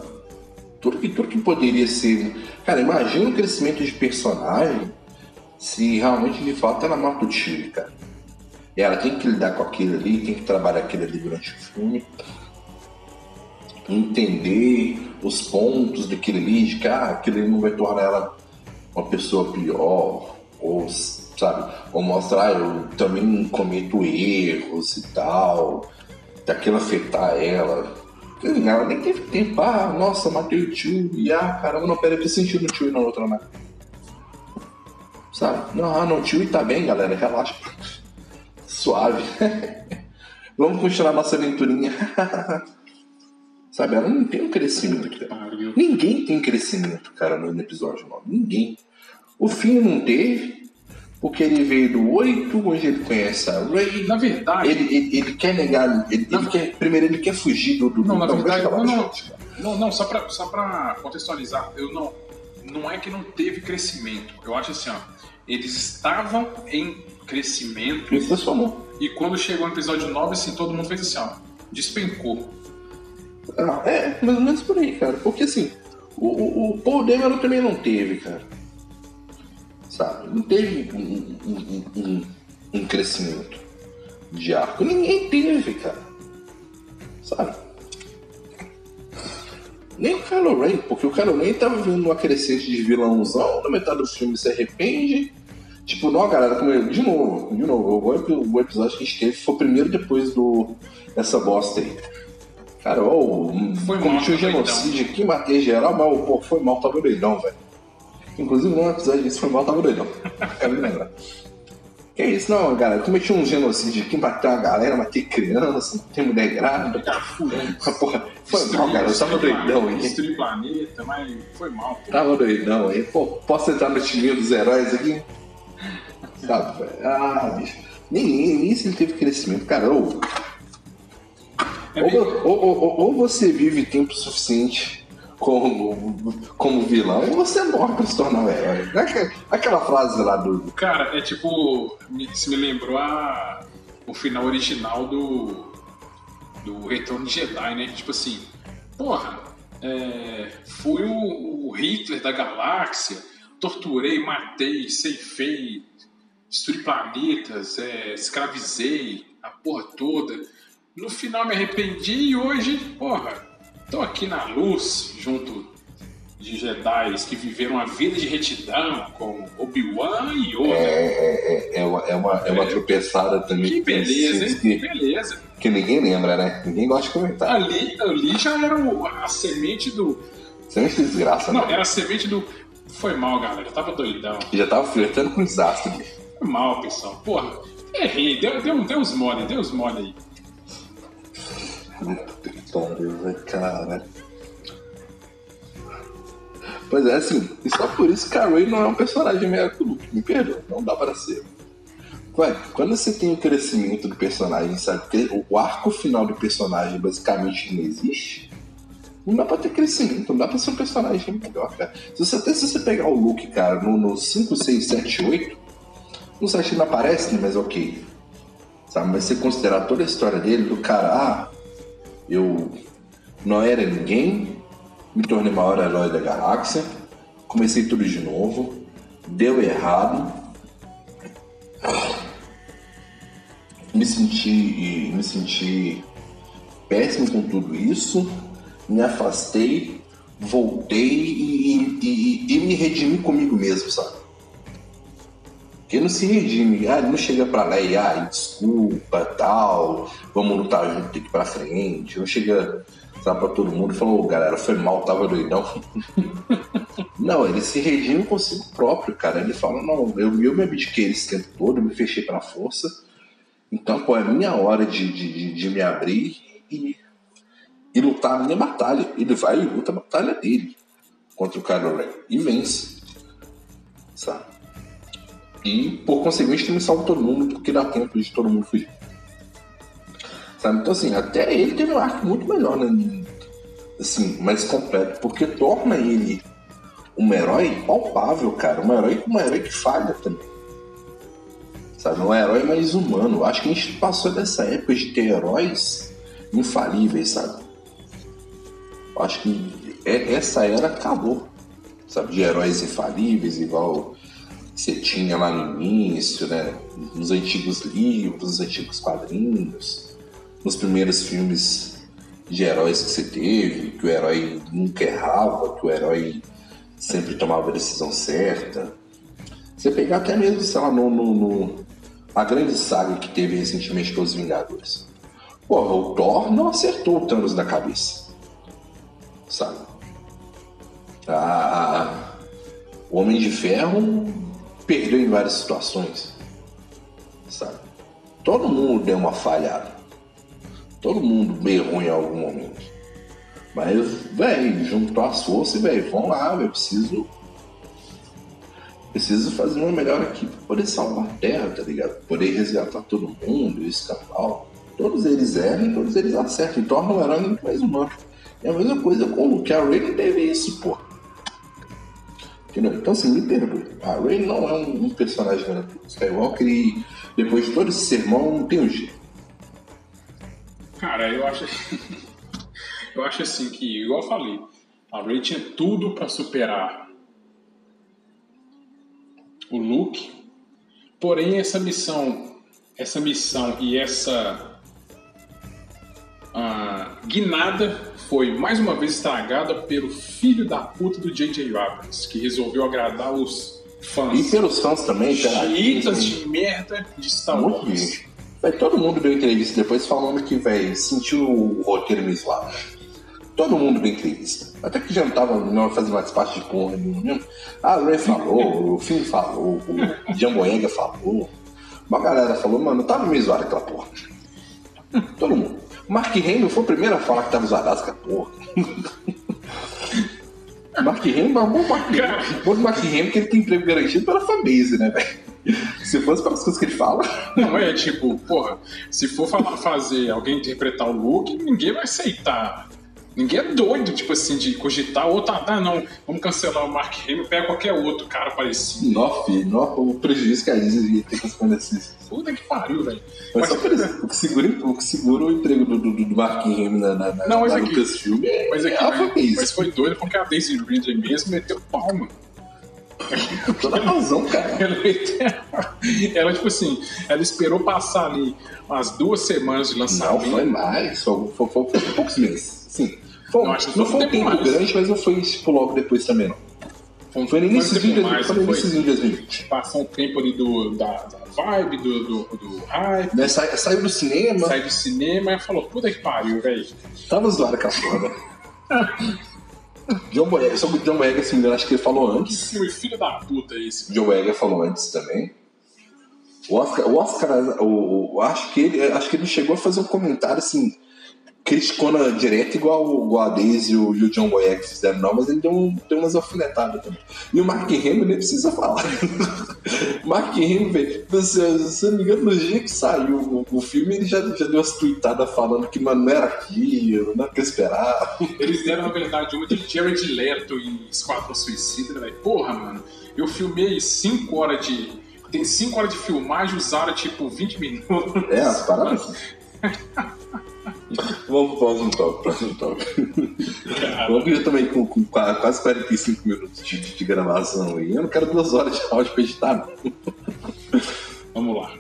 Tudo que, tudo que poderia ser. Cara, imagina o crescimento de personagem se realmente de fato ela mata o tio, cara. E ela tem que lidar com aquilo ali, tem que trabalhar aquilo ali durante o filme. Entender os pontos daquilo ali, de que ah, aquilo ali não vai tornar ela uma pessoa pior, ou sabe, ou mostrar eu também cometo erros e tal, daquilo afetar ela. Ela nem teve tempo, ah, nossa, matei o tio, e ah, caramba, não, pera, eu sentindo no tio e na outra, né? Sabe? Não, ah, não, o tio tá bem, galera, relaxa. Suave. Vamos continuar nossa aventurinha. Sabe, ela não tem um crescimento. Cara. Ninguém tem crescimento, cara, no episódio 9. Ninguém. O Finn não teve, porque ele veio do 8, onde ele conhece a Ray. Na verdade. Ele, ele, ele quer negar. Ele, ele quer, primeiro, ele quer fugir do. do não, na verdade, não, não, não, não, só pra, só pra contextualizar, eu não. Não é que não teve crescimento. Eu acho assim, ó. Eles estavam em crescimento. Isso transformou. E quando chegou no episódio 9, assim, todo mundo fez assim, ó. Despencou. Ah, é, mais ou menos por aí, cara. Porque assim, o, o, o Paul Dameron também não teve, cara. Sabe? Não teve um, um, um, um crescimento de arco. Ninguém teve, cara. Sabe? Nem o Kylo Ren, porque o Kylo Ren tava vendo uma crescente de vilãozão, na metade do filme se arrepende. Tipo, não, galera, como eu, de novo, de novo, o, episódio que a gente teve foi o primeiro depois do dessa bosta aí. Cara, ó, foi tinha o genocídio aqui, matei geral, mas pô, foi mal, tava doidão, velho. Inclusive, num episódio disso foi mal, tava doidão. Quero me lembrar. Que isso, não, galera. Cometi um genocídio aqui, matei uma galera, matei criança, matei mulher grávida. Tá furando. Porra, foi mal, cara. Eu tava doidão aí. Destruir planeta, mas foi mal, pô. Tava doidão aí. Pô, posso entrar no time dos heróis aqui? Sabe? Ah, bicho. Nem, nem, nem se ele teve crescimento. Cara, ou, É ou, ou, ou- ou você vive tempo suficiente como, como vilão, ou você morre pra se tornar um herói. É aquela- frase lá do. Cara, é tipo. Isso me lembrou a, o final original do. Do Retorno de Jedi, né? Tipo assim, porra, é, fui o, o Hitler da galáxia, torturei, matei, ceifei, destruí planetas, é, escravizei a porra toda. No final me arrependi e hoje, porra, tô aqui na luz junto de Jedi que viveram a vida de retidão, como Obi-Wan e Yoda. É, é uma, é uma, é uma É. tropeçada também. Que beleza, hein? Que beleza. que ninguém lembra, né? Ninguém gosta de comentar. Ali, ali já era o- a semente do. Nem fez desgraça, Não, né? era a semente do. Foi mal, galera. Tava doidão. Já tava flertando com desastre, bicho. Foi mal, pessoal. Porra, errei. Deu, deu, deu uns mole, deu uns mole aí. Puta que velho, cara. Pois é, assim, e só por isso que a Ray não é um personagem melhor que o Luke. Me perdoa, não dá para ser. Ué, quando você tem o crescimento do personagem, sabe? que O arco final do personagem basicamente não existe. Não dá pra ter crescimento, não dá pra ser um personagem melhor, cara. Se você, até se você pegar o Luke, cara, no, no 5, 6, 7, 8, 7 não aparece, né? Mas ok. Sabe? Mas você considerar toda a história dele, do cara, ah, eu não era ninguém, me tornei o maior herói da galáxia, comecei tudo de novo, deu errado, me senti, me senti péssimo com tudo isso, me afastei, voltei e, e- e me redimi comigo mesmo, sabe? Porque não se redime, ah, ele não chega pra lá e, ah, desculpa, tal, vamos lutar junto daqui pra frente, não chega, sabe, pra todo mundo e fala, ô galera, foi mal, tava doidão. não, ele se redime consigo próprio, cara. Ele fala, não, eu, eu me abdiquei esse tempo todo, eu me fechei pra força, então, pô, é minha hora de, de, de- de me abrir e, e lutar a minha batalha. Ele vai e luta a batalha dele contra o Kylo Ren e vence, sabe? E, por conseguinte, também salva todo mundo, porque dá tempo de todo mundo fugir. Sabe? Então, assim, até ele teve um arco muito melhor, né? Assim, mais completo, porque torna ele um herói palpável, cara. Um herói, um herói que falha também. Sabe? Um herói mais humano. Acho que a gente passou dessa época de ter heróis infalíveis, sabe? Acho que é, essa era acabou. Sabe? De heróis infalíveis, igual você tinha lá no início, né? Nos antigos livros, nos antigos quadrinhos, nos primeiros filmes de heróis que você teve, que o herói nunca errava, que o herói sempre tomava a decisão certa. Você pegar até mesmo, sei lá, no, no, no a grande saga que teve recentemente com os Vingadores. Porra, o Thor não acertou o Thanos na cabeça. Sabe? Ah, o Homem de Ferro perdeu em várias situações. Sabe? Todo mundo deu uma falhada. Todo mundo errou em algum momento. Mas, velho, juntou as forças e, velho, vamos lá, eu preciso. Preciso fazer uma melhor aqui pra poder salvar a Terra, tá ligado? Poder resgatar todo mundo, escapar. Todos eles erram todos eles acertam. E tornam o herói muito mais humano. É a mesma coisa com o Luke. A Rey não teve isso, pô. Entendeu? Então, assim, me perdoe. A Rey não é um, um personagem gratuito. Skywalker e depois de todo esse sermão não tem um jeito. Cara, eu acho. eu acho assim que, igual eu falei, a Rey tinha tudo para superar o Luke. Porém, essa missão, essa missão e essa uh, guinada foi mais uma vez estragada pelo filho da puta do J.J. Abrams, que resolveu agradar os fãs. E pelos fãs também, cara. Chiitas de merda de Star Muito Wars. Véi, todo mundo deu entrevista depois falando que, velho, sentiu o roteiro meio suave. Todo mundo deu entrevista. Até que já não tava não fazendo mais parte de porra nenhuma. A Ray falou, o Finn falou, o John Boyega falou. Uma galera falou, mano, tava meio zoado aquela porra. Todo mundo. Mark Hamill foi o primeiro a falar que tava zoado aquela porra. Mark Hamill, mas bom Mark Hamill. Bom Mark Hamill que ele tem emprego garantido pela fanbase, né, velho? Se fosse pelas coisas que ele fala. Não é tipo, porra, se for falar, fazer alguém interpretar o Luke, ninguém vai aceitar. Ninguém é doido, tipo assim, de cogitar outro. Ah, não, vamos cancelar o Mark Hamill, pega qualquer outro cara parecido. Nó, filho, nó, o prejuízo que a Disney ia ter com responder esses. Puta que pariu, velho. Mas só por isso, o que segura, o, que segura o emprego do, do, do Mark Hamill na, na, na, Não, mas na aqui- Lucasfilm é, Mas, aqui, é mas, mas foi doido porque a Daisy Ridley mesmo meteu pau, mano. Toda razão, cara. Ela, meteu- ela, tipo assim, ela esperou passar ali umas duas semanas de Não, lançamento. foi mais, foi, foi, foi, foi poucos meses. Sim. Eu que não foi um tempo mais. grande, mas não foi tipo, logo depois também, não. Foi, Foi no início de mais, foi no foi início de 2020. passar um tempo ali do, da, da vibe, do, do, do hype, Né, sa- saiu do cinema, sair do cinema e falou, puta que pariu, velho. tava zoado com a porra. John Boyega, sobre o John Boyega, se me engano, acho que ele falou Que antes. filme filho da puta é esse? John Boyega falou antes também. O Oscar, o Oscar o, o- acho, que ele, acho que ele chegou a fazer um comentário assim, criticando direto, igual, a Daisy e o, o John Boyega fizeram, não, mas ele deu, um, deu umas alfinetadas também. E o Mark Hamill nem precisa falar. Mark Hamill, velho, se, se eu não me engano, no dia que saiu o, o filme, ele já, já deu umas tweetadas falando que mano, não era aquilo, não era o que eu esperava. Eles deram, na verdade, uma de Jared Leto em Esquadrão Suicida, né, velho? Porra, mano. Eu filmei 5 horas de. Tem 5 horas de filmagem, usaram tipo 20 minutos. É, as paradas. Vamos pro próximo tópico, próximo. Cara, Vamos que já também com, com qua- quase 45 minutos de, de gravação aí. Eu não quero duas horas de áudio pra editar, vamos lá.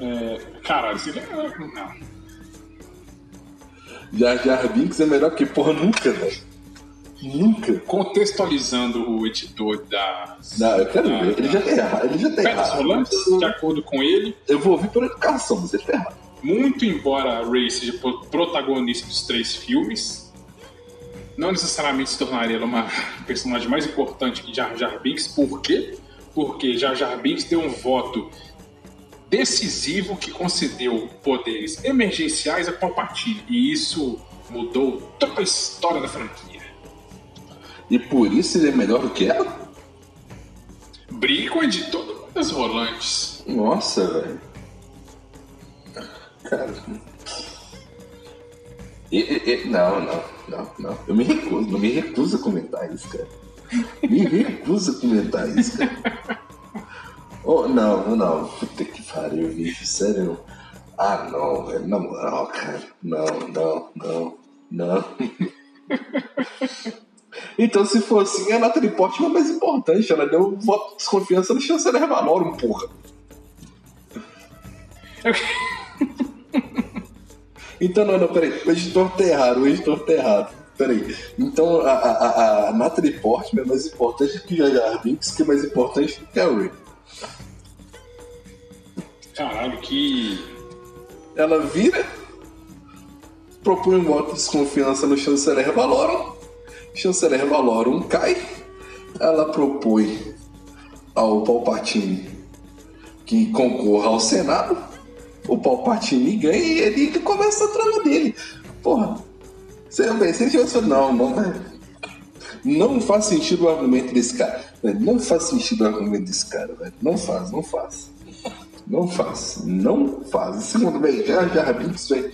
É, cara, assim, não. Jar Jar Binks é melhor que porra nunca, velho. Nunca. Contextualizando o editor da. Não, eu quero ver. Ele já tá errado. Ele já tá errado. Rolantes, de acordo com ele, Eu vou ouvir por educação, mas ele tá errado. Muito embora a Rey seja pro- protagonista dos três filmes, não necessariamente se tornaria ela uma personagem mais importante que Jar Jar Binks. Por quê? Porque Jar Jar Binks deu um voto decisivo que concedeu poderes emergenciais a Palpatine. E isso mudou toda a história da franquia. E por isso ele é melhor do que ela? Briga com o editor do Pedras Rolantes. Nossa, velho. Cara. E- e- não, não, não, não. Eu me recuso, eu me recuso a comentar isso, cara. Me recuso a comentar isso, cara. Oh, não, não. Puta que pariu, bicho, sério. Ah, não, velho, na moral, cara. Não, não, não, não. então, se for assim, a Natalie Portman é mais importante. Ela deu um voto de desconfiança no chanceler Valorum, porra. então, não, não, peraí. O editor tá errado, o editor tá errado. Peraí. Então, a, a, a Natalie Portman é mais importante que Jar Binks, que é mais importante que a Ray. Caralho, que. Ela vira, propõe um voto de desconfiança no chanceler Valorum. Chanceler Valorum cai. Ela propõe ao Palpatine que concorra ao Senado. O Palpatine ganha e ele começa a trama dele. Porra, bem, se ele tivesse falado, não, não, velho. Não faz sentido o argumento desse cara. Não faz sentido o argumento desse cara, velho. Não faz, não faz. Não faz. Não faz. Segundo, velho, já, já Binks, velho.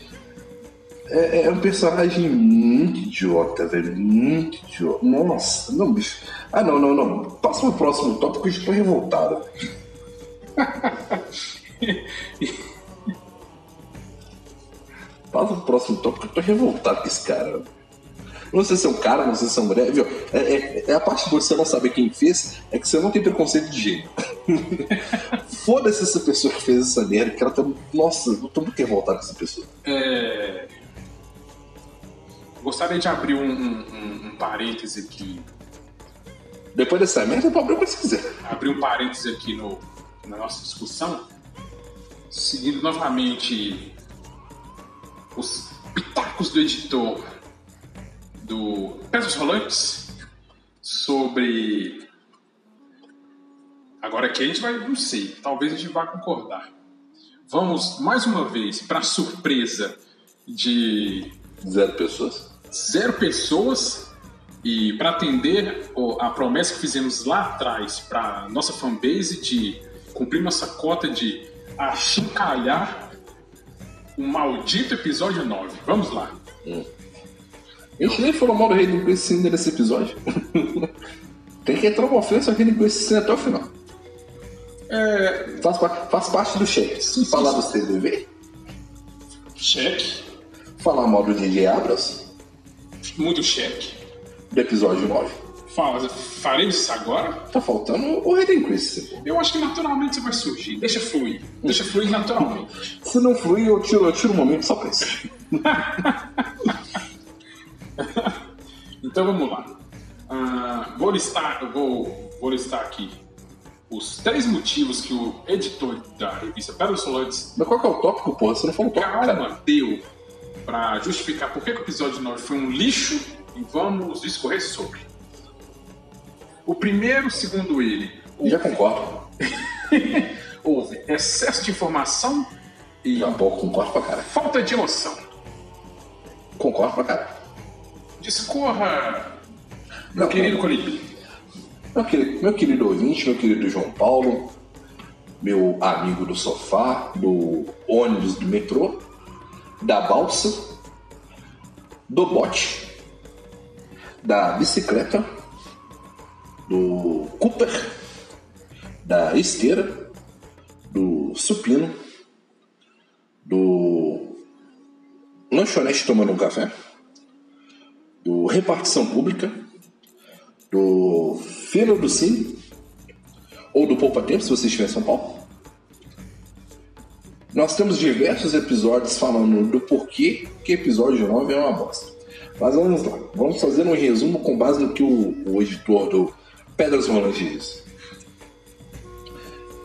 É, é um personagem muito idiota, velho. Muito idiota. Nossa, não, bicho. Ah, não, não, não. Passa pro próximo tópico eu estou revoltado. Passa pro próximo tópico que eu tô revoltado com esse cara. Não sei se é um cara, não sei se é uma mulher. Viu? É, é, é a parte de você não saber quem fez, é que você não tem preconceito de gênero. Foda-se essa pessoa que fez essa merda, que ela tá. Nossa, eu tô muito revoltado com essa pessoa. É... Gostaria de abrir um, um, um parêntese aqui. Depois dessa merda, pode abrir o que você quiser. Abrir um parêntese aqui no, na nossa discussão. Seguindo novamente os pitacos do editor do Pesos Rolantes sobre. Agora aqui a gente vai, não sei, talvez a gente vá concordar. Vamos mais uma vez para surpresa de Zero pessoas. zero pessoas e para atender a promessa que fizemos lá atrás para nossa fanbase de cumprir nossa cota de achincalhar o maldito episódio 9. Vamos lá. A gente nem falou mal do Rei do Quest ainda nesse episódio. Tem que entrar uma ofensa Rei do Quest até o final. É, Faz, faz parte do chefe. Falar do CDV, cheque, falar mal do DJ Abras, muito cheque. do episódio 9. Fala, faremos isso agora? Tá faltando o do Quest. Eu acho que naturalmente isso vai surgir. Deixa fluir. Deixa fluir naturalmente. Se não fluir, eu tiro, eu tiro um momento só pra isso. Então vamos lá. Ah, vou listar, vou, vou listar aqui os três motivos que o editor da revista Pedro Solantes Mas qual que é o tópico, porra? Você não falou o tópico, calma deu para justificar por que que o episódio 9 foi um lixo e vamos discorrer sobre. O primeiro, segundo ele, Já concordo. houve excesso de informação e pouco concordo pra cara. falta de emoção. Concordo pra cara. Discorra, meu Não, querido. Colibri. Meu querido, meu querido ouvinte, meu querido João Paulo, meu amigo do sofá, do ônibus do metrô, da balsa, do bote, da bicicleta, do Cooper, da esteira, do supino, do lanchonete tomando um café, do repartição pública, do Feira do Cine ou do Poupa Tempo, se você estiver em São Paulo. Nós temos diversos episódios falando do porquê que episódio 9 é uma bosta. Mas vamos lá, vamos fazer um resumo com base no que o, o editor do Pedras Rolantes.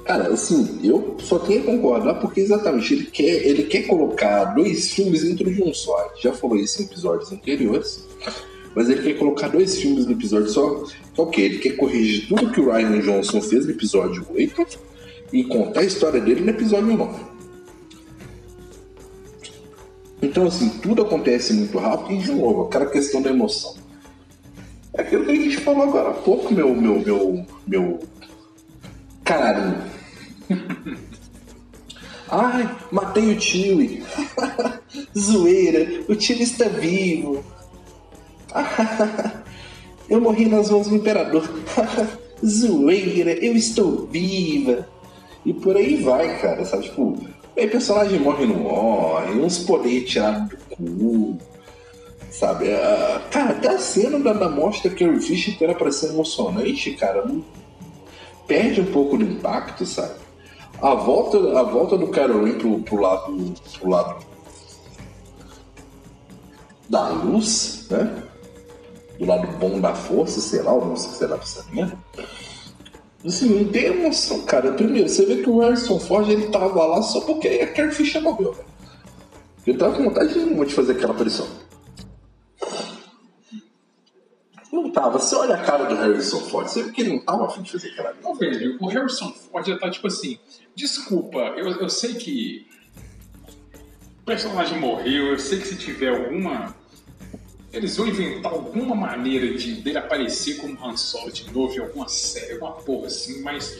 Cara, assim, eu só tenho a concordar porque exatamente ele quer, ele quer colocar dois filmes dentro de um só. Já falou isso em episódios anteriores. Mas ele quer colocar dois filmes no episódio só. Só que ele quer corrigir tudo que o Ryan Johnson fez no episódio 8 e contar a história dele no episódio 9. Então, assim, tudo acontece muito rápido e, de novo, aquela questão da emoção. É aquilo que a gente falou agora há pouco, meu, meu, meu, meu canarinho. Ai, matei o tio. Zoeira, o tio está vivo. eu morri nas mãos do imperador. Zoeira, eu estou viva. E por aí vai, cara, sabe? Tipo, aí personagem morre no morre, uns poderes tirados do cu, sabe? Ah, cara, até a cena da, da mostra que o Fish inteira pra ser emocionante, cara, não- perde um pouco do impacto, sabe? A volta, a volta do Caroline pro, pro lado pro lado da luz, né? Do lado bom da força, sei lá, ou não sei se será essa merda. Assim, não tem emoção, cara. Primeiro, você vê que o Harrison Ford ele tava lá só porque a Carrie Fisher morreu, velho. Ele tava com vontade nenhuma de fazer aquela aparição. Não tava. Você olha a cara do Harrison Ford, você vê que ele não tava afim de fazer aquela Não, velho, o Harrison Ford já tá tipo assim. Desculpa, eu, eu sei que o personagem morreu, eu sei que se tiver alguma. Eles vão inventar alguma maneira de dele aparecer como Han Solo de novo em alguma série, alguma porra assim, mas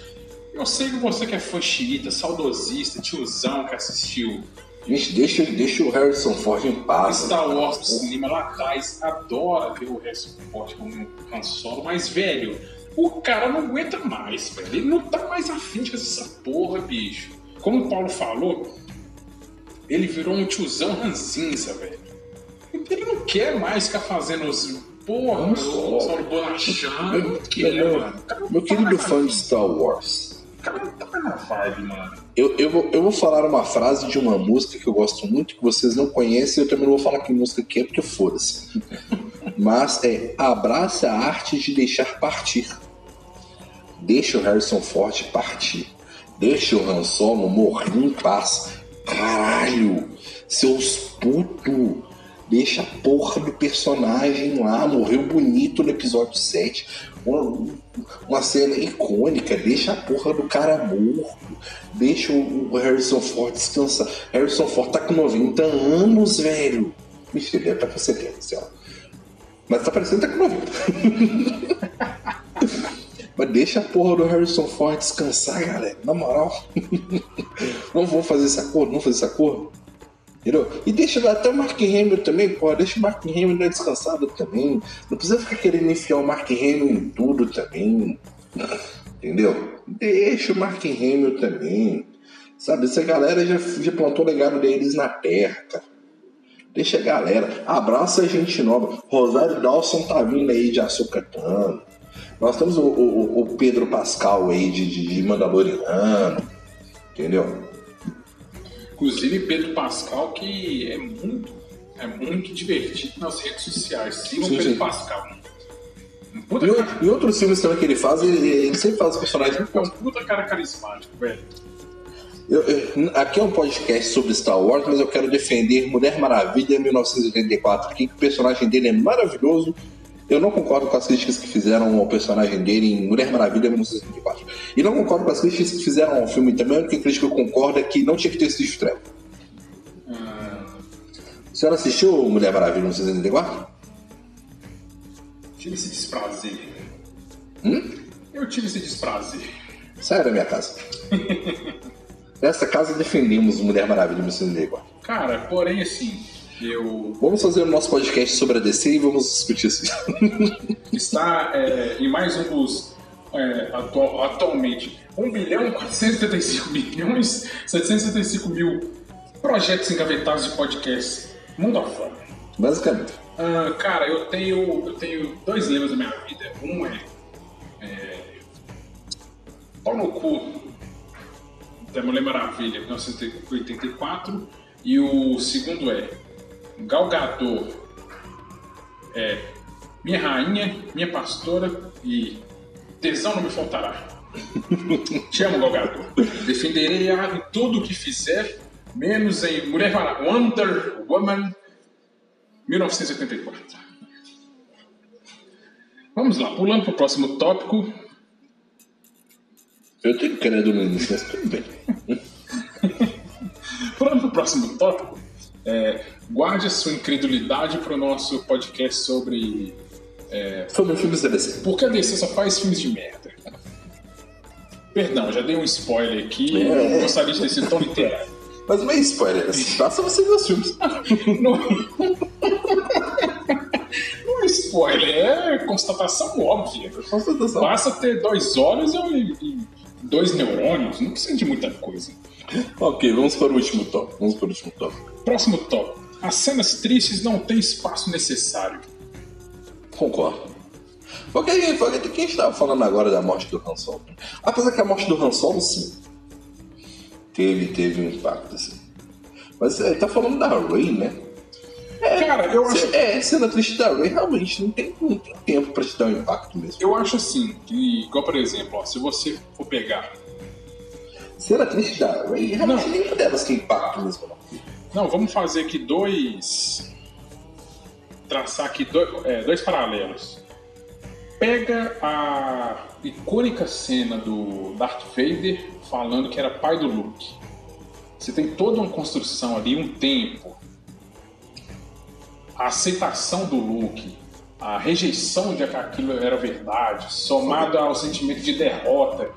eu sei que você que é fã xiita, saudosista, tiozão que assistiu Gente, deixa, deixa o Harrison Ford em paz. Star Wars do cinema lá atrás adora ver o Harrison Ford como Han Solo, mas, velho, o cara não aguenta mais, velho. Ele não tá mais afim de fazer essa porra, bicho. Como o Paulo falou, ele virou um tiozão ranzinza, velho. Ele não quer mais ficar fazendo os. Porra, Solo. Bonachando. Meu, quer, meu- meu querido fã de. Star Wars, cara tá mais na vibe, mano. eu, eu, vou, eu vou falar uma frase de uma música que eu gosto muito, que vocês não conhecem, eu também não vou falar que música que é, porque foda-se. Mas é abraça a arte de deixar partir. Deixa o Harrison Ford partir. Deixa o Han Solo morrer em paz. Caralho, seus putos. Deixa a porra do personagem lá. Morreu bonito no episódio 7. Uma, uma cena icônica. Deixa a porra do cara morto. Deixa o Harrison Ford descansar. Harrison Ford tá com 90 anos, velho. Vixe, ele estar com 70, sei lá. Mas tá parecendo que tá com 90. Mas deixa a porra do Harrison Ford descansar, galera. Na moral. Não vamos fazer esse acordo, vamos fazer esse acordo. Entendeu? E deixa até o Mark Hamill também, pô. Deixa o Mark Hamill dar descansado também. Não precisa ficar querendo enfiar o Mark Hamill em tudo também. Entendeu? Deixa o Mark Hamill também. Sabe, essa galera já, já plantou o legado deles na terra, cara. Deixa a galera. Abraça a gente nova. Rosário Dawson tá vindo aí de açucatano. Nós temos o, o- o Pedro Pascal aí de, de Mandaloriano. Entendeu? Inclusive Pedro Pascal, que é muito, é muito divertido nas redes sociais. Sigam o Sim, Pedro sim. Pascal. Puta, E, cara, e outros filmes também que ele faz, ele, ele sempre faz personagens muito é um puta cara carismático, velho. Eu- eu- aqui é um podcast sobre Star Wars, mas eu quero defender Mulher Maravilha 1984 aqui, que o personagem dele é maravilhoso. Eu não concordo com as críticas que fizeram ao personagem dele em Mulher Maravilha 1984. E não concordo com as críticas que fizeram ao filme também. A única crítica que eu concordo é que não tinha que ter sido estreia. Ah, A senhora assistiu Mulher Maravilha 1984? tive esse desprazer. Hum? Eu tive esse desprazer. Sai da minha casa. Nessa casa defendemos Mulher Maravilha 1984. Cara, porém, assim, eu Vamos fazer o nosso podcast sobre a DC e vamos discutir isso. está é, em mais um dos é, atual- atualmente 1 bilhão 475 milhões 775 mil projetos engavetados de podcast mundo afora. Basicamente. Ah, cara, eu tenho, eu tenho dois lemas na minha vida. Um é, é pau no cu da Mulher Maravilha, 1984. E o segundo é Gal Gadot é minha rainha, minha pastora e tesão não me faltará. Te amo, Gal Gadot. Defenderei ela em tudo o que fizer, menos em Mulher Mara- Wonder Woman 1984. Vamos lá, pulando para o próximo tópico. Eu tenho credo no início, mas tudo bem. Pulando para o próximo tópico, é, guarde a sua incredulidade para o nosso podcast sobre Sobre filmes da DC. por que a DC só faz filmes de merda. Perdão, já dei um spoiler aqui, eu não gostaria de ter sido tão literário. Mas não é spoiler, basta você ver os filmes. Não, não é spoiler, é constatação óbvia. Constatação. Basta ter dois olhos e dois neurônios, não precisa de muita coisa. Ok, vamos para o último tópico. Vamos para o último tópico. Próximo tópico. As cenas tristes não têm espaço necessário. Concordo. Porque, porque do que a gente estava falando agora da morte do Han Solo. Apesar que a morte do Han Solo, sim, teve, teve um impacto, assim. Mas é, tá falando da Rey, né? Cara, eu acho, É, cena triste da Rey realmente não tem, não tem tempo pra te dar um impacto mesmo. eu acho assim, que, igual por exemplo, ó, se você for pegar. Cena triste da Rey, realmente Não. nenhuma delas tem impacto mesmo, não. Não, vamos fazer aqui dois. Traçar aqui dois, é, dois paralelos. Pega a icônica cena do Darth Vader falando que era pai do Luke. Você tem toda uma construção ali, um tempo. A aceitação do Luke, a rejeição de que aquilo era verdade, somado ao sentimento de derrota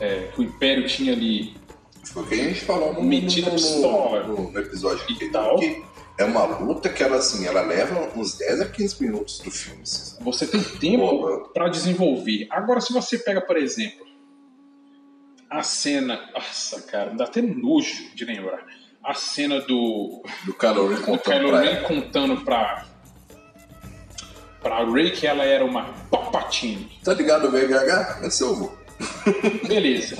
é, que o Império tinha ali Foi o que a gente falou no, Metida no, pistola. no, no episódio E anterior, tal. que é uma luta que ela, assim, ela leva uns 10 a 15 minutos do filme. Assim? Você tem tempo para desenvolver. Agora, se você pega, por exemplo, a cena. Nossa, cara, dá até nojo de lembrar. A cena do, do Kylo Ren contando pra contando pra. pra Rey que ela era uma Palpatine. Tá ligado, VHH? É seu avô. Beleza.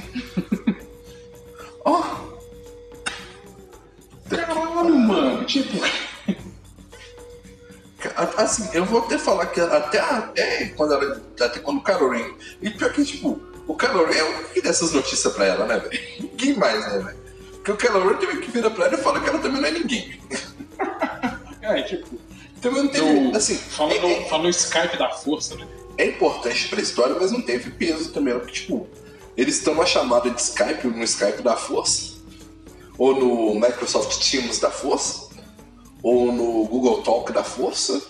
Ó, Caralho, mano. Tipo. assim, eu vou até falar que até, até quando ela. Até quando o Ren. E pior que, tipo, o Ren é o que dá essas notícias pra ela, né, velho? Ninguém mais, né, velho? Porque o Ren também que vira pra ela e fala que ela também não é ninguém. É, tipo. Também não. Do, assim, falando, é- é- falando Skype da força, né? É importante pra história, mas não teve peso também. Porque, tipo, eles estão numa chamada de Skype, no Skype da Força, ou no Microsoft Teams da Força, ou no Google Talk da Força,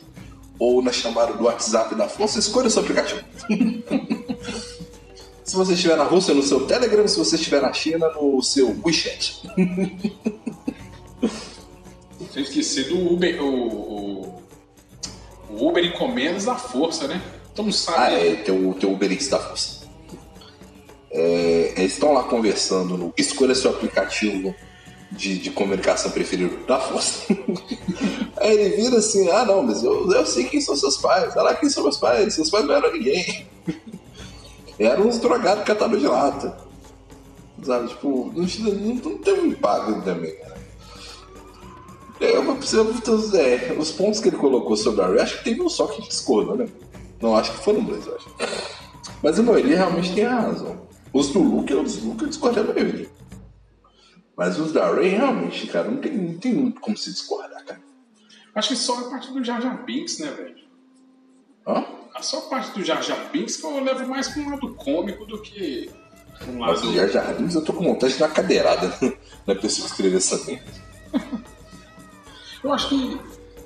ou na chamada do WhatsApp da Força. Escolha o seu aplicativo. se você estiver na Rússia, no seu Telegram, se você estiver na China, no seu WeChat. Sem esquecer do Uber. O, o, o Uber Encomendas da Força, né? Mundo sabe. Ah, é, teu, teu Uber da Força. É, eles estão lá conversando no Escolha seu aplicativo de, de comunicação preferido da Força. Aí ele vira assim, ah não, mas eu, eu sei quem são seus pais. Olha lá quem são meus pais. Seus pais não eram ninguém. Eram uns drogados catadores de lata. Sabe, tipo, não, não, não tem um impacto também, cara. É, eu vou precisar, é, os pontos que ele colocou sobre a Ray, acho que teve um só que discorda, né? Não, acho que foram dois, eu acho. Mas não, ele realmente tem razão. Os do Luke, os do Luke eu discordei da maioria. Mas os da Ray, realmente, cara, não tem, não tem muito como se discordar, cara. Acho que só a parte do Jar Jar Binks, né, velho? Hã? A só a parte do Jar Jar Binks que eu levo mais pra um lado cômico do que um Mas lado... o Jar Jar Binks, eu tô com vontade de dar cadeirada na pessoa que escreveu essa merda. Eu acho que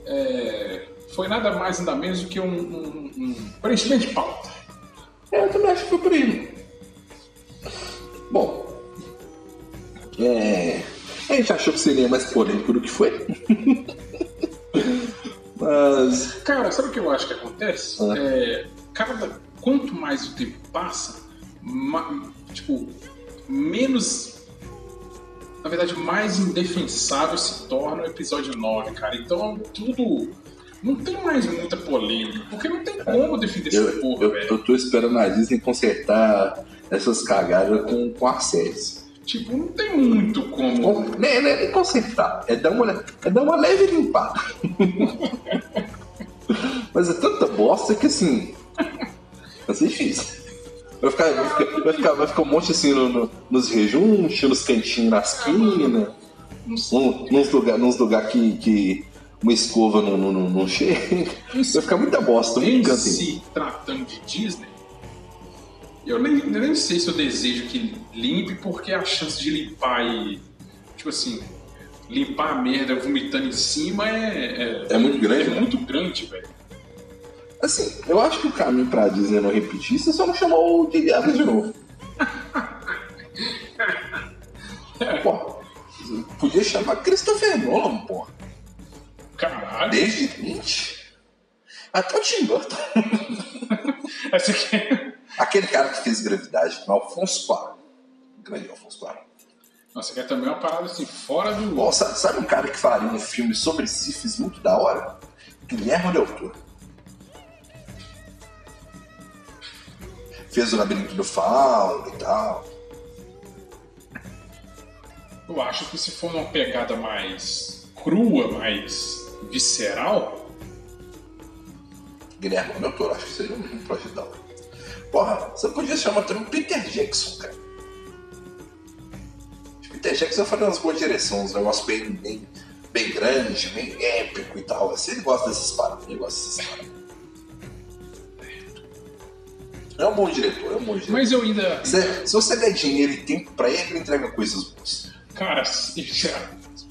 é, foi nada mais nada menos do que um, um- um preenchimento de pauta. É, eu também acho que foi por aí. Bom. É. A gente achou que seria mais polêmico do que foi. Mas. Cara, sabe o que eu acho que acontece? Ah. É, cada, quanto mais o tempo passa, ma- tipo, menos. Na verdade, mais indefensável se torna o episódio 9, cara. Então, tudo. Não tem mais muita polêmica, porque não tem como defender essa Eu, porra, eu, velho. eu tô esperando a Disney consertar essas cagadas com, com séries. Tipo, não tem muito como. Com, não, é, não é nem consertar, é dar uma, é dar uma leve limpada. Mas é tanta bosta que assim. Vai ser difícil. Vai ficar, vai ficar, vai ficar, vai ficar um monte assim no, no- nos rejuntos, nos cantinhos na esquina, Não sei. num- nos lugares nos lugar que, que uma escova não, não, não, não chega. Vai ficar muita bosta, muito cantinho. se tratando de Disney, eu nem, eu nem sei se eu desejo que limpe, porque a chance de limpar e, tipo assim, limpar a merda vomitando em cima é, É muito grande, é né? muito grande, velho. Assim, eu acho que o caminho pra Disney não repetir, você só não chamou o. Abrams de novo. Pô, podia chamar Christopher Nolan, pô. Caralho, Desde Lynch. Até o Tim Burton. essa aqui é- Aquele cara que fez Gravidade com Alfonso Cuarón. Grande Alfonso Cuarón. Nossa, quer também uma parada assim, fora do. Sabe um cara que faria um filme sobre sífilis muito da hora? Guilherme Del Toro. Fez o Labirinto do Fauno e tal. Eu acho que se for uma pegada mais crua, mais visceral, Guilherme Del Toro, acho que seria um, da hora. Porra, você podia chamar também o Peter Jackson, cara. Peter Jackson faria umas boas direções, um negócio bem, bem, bem grande, bem épico e tal. Assim, ele gosta dessas paradas, ele gosta dessas paradas. É um bom diretor, é um bom diretor. mas eu ainda. Se, se você der dinheiro e tempo pra ele, ele entrega coisas boas. Cara, se,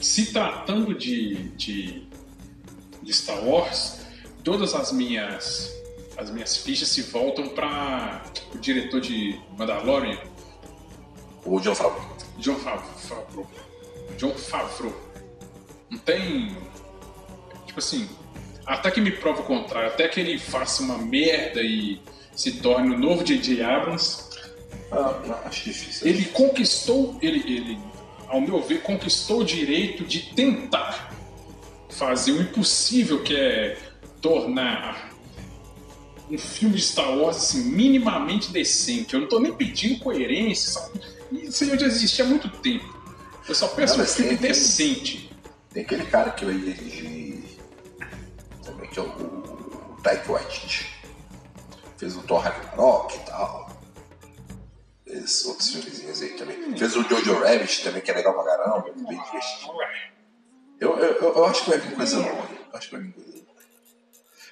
se tratando de, de, de Star Wars, todas as minhas as minhas fichas se voltam para o diretor de Mandalorian, O John Favreau. John Fav- Favreau. John Favreau. Não tem. Tipo assim, até que me prova o contrário, até que ele faça uma merda e se torne o novo J.J. Abrams, Ah, não, acho difícil. ele conquistou, ele, ele, ao meu ver, conquistou o direito de tentar fazer o impossível, que é tornar um filme de Star Wars assim, minimamente decente. Eu não tô nem pedindo coerência, sabe? Isso aí já existe há muito tempo. Eu só peço Não, um filme tem- decente. Tem aquele cara que vai dirigir também, que é o, o Taika Waititi. Fez o Thor Ragnarok e tal. Fez outros filmezinhos aí também. Fez o Jojo Rabbit também, que é legal pra caramba, bem divertido. Eu, eu, eu- eu acho que vai vir coisa nova. Acho que vai vir coisa nova.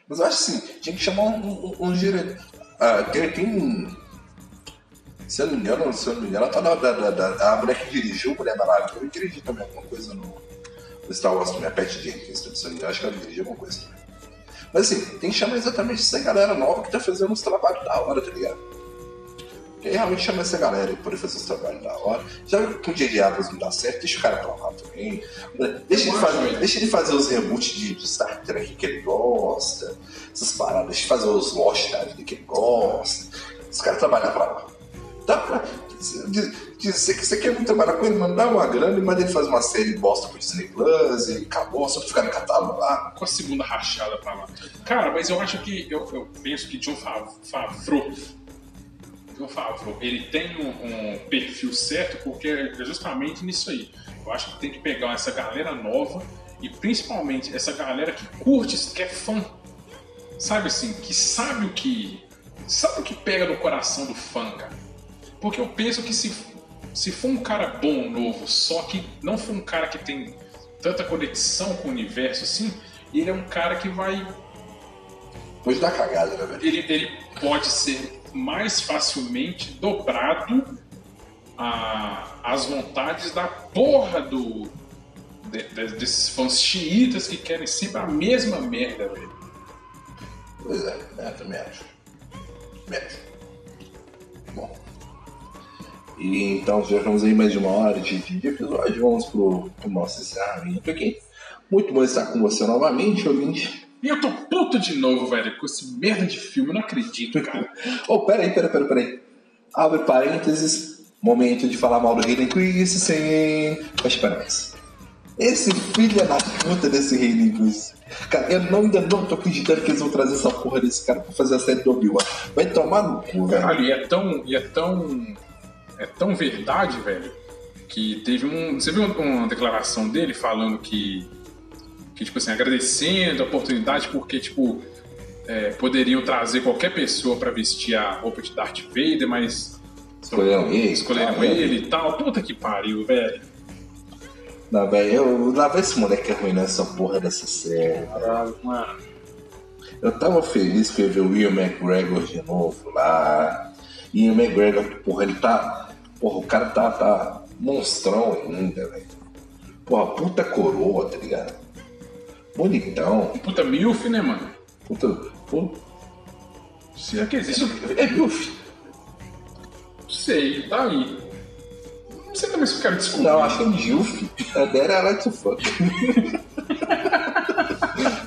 Mas eu acho assim, tinha que chamar um, um, um diretor. Ah, tem, tem um. Se eu não me engano, se eu não me engano, ela tá na, da, da, da- a mulher que dirigiu, a Mulher Maravilha, eu dirigi também alguma coisa no, no Star Wars também, a Pat Jenkins, se eu não me engano, acho que ela dirigiu alguma coisa também. Mas assim, tem que chamar exatamente essa galera nova que tá fazendo uns trabalhos da hora, tá ligado? Porque aí realmente chama essa galera e poder fazer os trabalhos da hora. Já que o J.J. Abrams não dá certo, deixa o cara pra lá também. Deixa ele, fazer, deixa ele fazer os reboots de, de Star Trek que ele gosta, essas paradas, deixa ele fazer os Lost da que ele gosta. Os caras trabalham pra lá. Dá pra dizer que você quer muito trabalhar com ele, mano, dá uma grana e manda ele fazer uma série bosta pro Disney Plus e acabou, só pra ficar no catálogo lá. Com a segunda rachada pra lá. Cara, mas eu acho que. Eu, eu penso que John Fav- Favreau. John Favreau, ele tem um, um perfil certo porque é justamente nisso aí. Eu acho que tem que pegar essa galera nova e principalmente essa galera que curte, que é fã. Sabe assim, que sabe o que. Sabe o que pega no coração do fã, cara? Porque eu penso que se, se for um cara bom, novo, só que não for um cara que tem tanta conexão com o universo assim, ele é um cara que vai. Hoje dá cagada, né, velho? Ele, ele pode ser mais facilmente dobrado a, às vontades da porra do. de- de- desses fãs xiitas que querem sempre a mesma merda, velho. Pois é, é também acho. Bom. E então já estamos aí mais de uma hora de, de episódio. Vamos pro, pro nosso encerramento aqui. Muito bom estar com você novamente, ouvinte. E eu tô puto de novo, velho, com esse merda de filme, eu não acredito, cara. Oh, peraí, peraí, peraí, peraí. Abre parênteses. Momento de falar mal do Hayden Christensen. Mas parabéns. Esse filho da puta desse Hayden Christensen. Cara, eu não, ainda não tô acreditando que eles vão trazer essa porra desse cara pra fazer a série do Obi-Wan. Vai tomar no cu, velho. Caralho, e é tão. E é tão. É tão verdade, velho, que teve um. Você viu uma declaração dele falando que. Que, tipo assim, agradecendo a oportunidade, porque, tipo, é, poderiam trazer qualquer pessoa pra vestir a roupa de Darth Vader, mas. Escolheram ele, Escolheram tá, ele e tal. Puta que pariu, velho. Não, velho, eu, lá vai esse moleque arruinar essa porra dessa série. Caralho, mano. Eu tava feliz que eu vi o Ian McGregor de novo lá. Ian McGregor, porra, ele tá. Porra, o cara tá, tá monstrão ainda, velho. Porra, puta coroa, tá ligado? Bonitão. Puta milf, né, mano? Puta. puta Será que existe? é meu filho. Não sei, tá aí. Não sei também se eu quero descobrir. Não, acho que é Gilf. A Dera é like to fuck.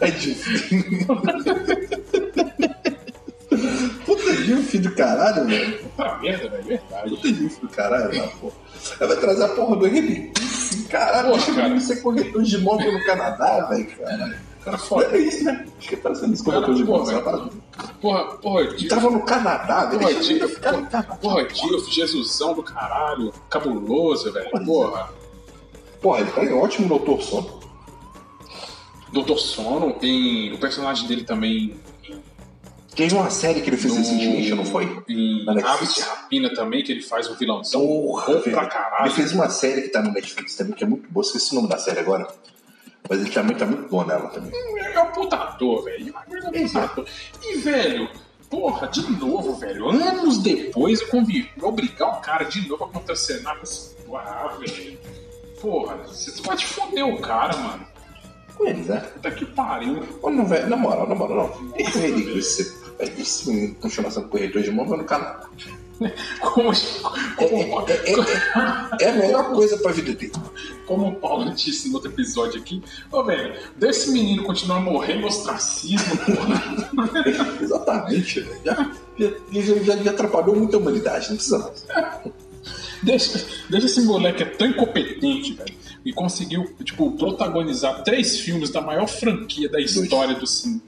é Gilf. Puta Gilf do caralho, velho. Puta merda, velho, é verdade. Puta GIF do caralho, lá, pô. Ela vai trazer a porra do Henrique. Caralho, Pô, cara. ele ser corretor de moto no Canadá, velho, caralho. Cara foda. É isso, né? Acho que tá sendo esse corretor de Cara, moto. porra, Porra, porra, Ele Di- tava no Canadá, velho. porra, Canadá. porra, Dilf, Jesusão do caralho, cabuloso, velho. Porra. Porra, ele tá em ótimo Doutor Sono. Doutor Sono, tem o personagem dele também Teve uma série que ele fez recentemente, não foi? Em Na Netflix. Aves de Rapina também, que ele faz um vilãozão Porra, bom pra Ele caralho. fez uma série que tá no Netflix também, que é muito boa. Esqueci o nome da série agora. Mas ele também tá muito bom nela também. É um puta ator, velho. É um puta. E, velho, porra, de novo, velho. Anos depois, eu convivi. Obrigar o cara de novo a contracenar com esse. Ah, velho. Porra, você pode foder o cara, mano. Com eles, né? Puta que pariu. Ô, não, velho, na moral, na moral, não. É ridículo esse, esse menino continuar sendo corretor de vai no canal. Como, como, É, é, é, é a melhor coisa pra vida dele. como o Paulo disse no outro episódio aqui, ô, velho, desse menino continuar morrendo ostracismo, porra. Exatamente, velho. Já, já, já, já, já atrapalhou muita humanidade, não precisa mais. Deixa, deixa esse moleque é tão incompetente, velho. E conseguiu, tipo, protagonizar três filmes da maior franquia da história do cinema.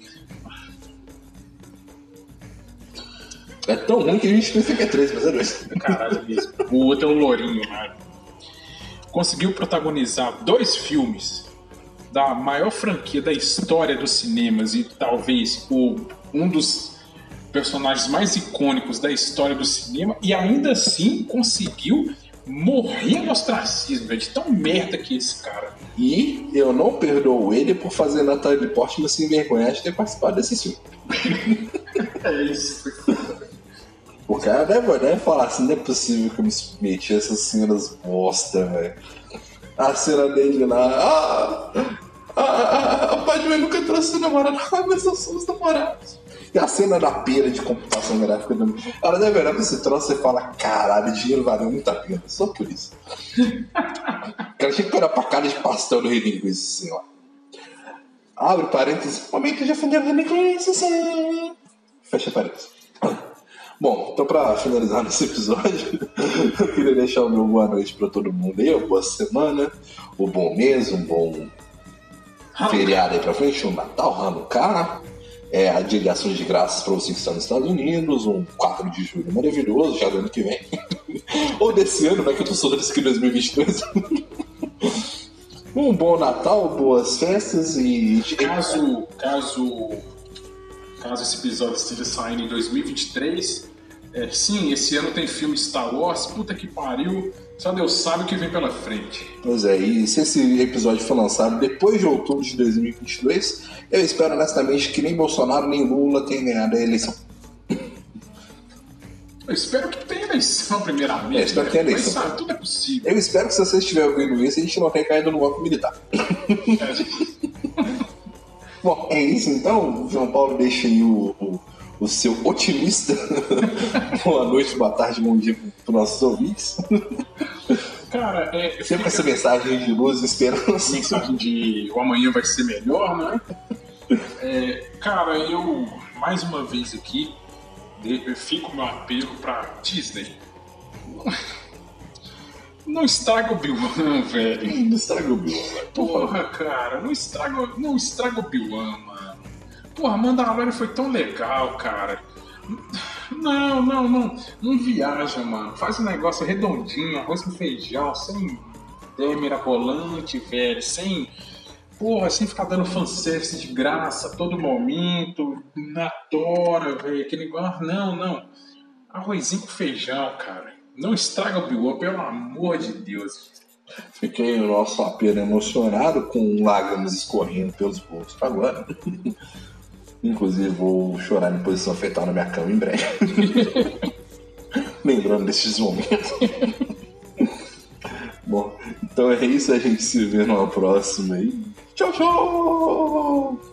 É tão ruim que a gente pensa que é três, mas é dois. Caralho mesmo. O outro é o Lourinho, né? Conseguiu protagonizar dois filmes da maior franquia da história dos cinemas e talvez o, um dos personagens mais icônicos da história do cinema e ainda assim conseguiu morrer no ostracismo, velho, de tão merda que é esse cara. E eu não perdoo ele por fazer Natalie Portman se envergonhar de ter participado desse filme. É isso. O cara deve, deve falar assim, não é possível que eu me submeti a essas cenas bosta, velho. A cena dele lá, ah, ah, ah, a Padme nunca trouxe namorado, ah, mas nós somos namorados. E a cena da pera de computação gráfica também. Ela deve olhar pra esse troço e fala, caralho, dinheiro valeu muito a pena, só por isso. o cara tinha que olhar pra cara de pastel do rei linguiça, assim, ó. Abre parênteses, momento de ofender o linguiça, sim. Fecha parênteses. Bom, então pra finalizar nesse episódio, eu queria deixar o meu boa noite pra todo mundo aí, uma boa semana, um bom mês, um bom feriado aí pra frente, um Natal, Hanukkah, é, a de graças pra você que está nos Estados Unidos, um 4 de julho maravilhoso, já do ano que vem. Ou desse ano, né, que eu tô soltando isso aqui em 2022. um bom Natal, boas festas e... Caso, caso, caso esse episódio esteja saindo em 2023, é, sim, esse ano tem filme Star Wars, puta que pariu, só Deus sabe o que vem pela frente. Pois é, e se esse episódio for lançado depois de outubro de 2022, eu espero honestamente que nem Bolsonaro nem Lula tenham ganhado a eleição. Eu espero que tenha eleição, primeiramente. É, espero que tenha né? eleição. Mas, sabe, tudo é possível. Eu espero que se você estiver ouvindo isso, a gente não tenha caído no golpe militar. Bom, é isso então. João Paulo deixa aí o, o, o seu otimista. boa noite, boa tarde, bom dia para os nossos ouvintes. Cara, é, Sempre fica essa mensagem de luz e esperança. mensagem de o amanhã vai ser melhor, né? É, cara, eu, mais uma vez aqui, fico meu apelo pra Disney. Não estraga o Bill-One, velho. Não estraga o Bill. Porra, cara, não estraga, não estraga o Bill-One, mano. Porra, Mandalorian foi tão legal, cara. Não, não, não. Não viaja, mano. Faz um negócio redondinho, arroz com feijão, sem ideia mirabolante, velho. Sem. Porra, sem ficar dando fanservice de graça a todo momento, na tora, velho. Aquele negócio. Não, não. Arrozinho com feijão, cara. Não estraga o Bill-One, pelo amor de Deus. Fiquei o nosso apelo emocionado, com lágrimas escorrendo pelos bolsos agora. Inclusive, vou chorar em posição fetal na minha cama em breve. Lembrando desses momentos. Bom, então é isso. A gente se vê numa próxima aí. Tchau, tchau!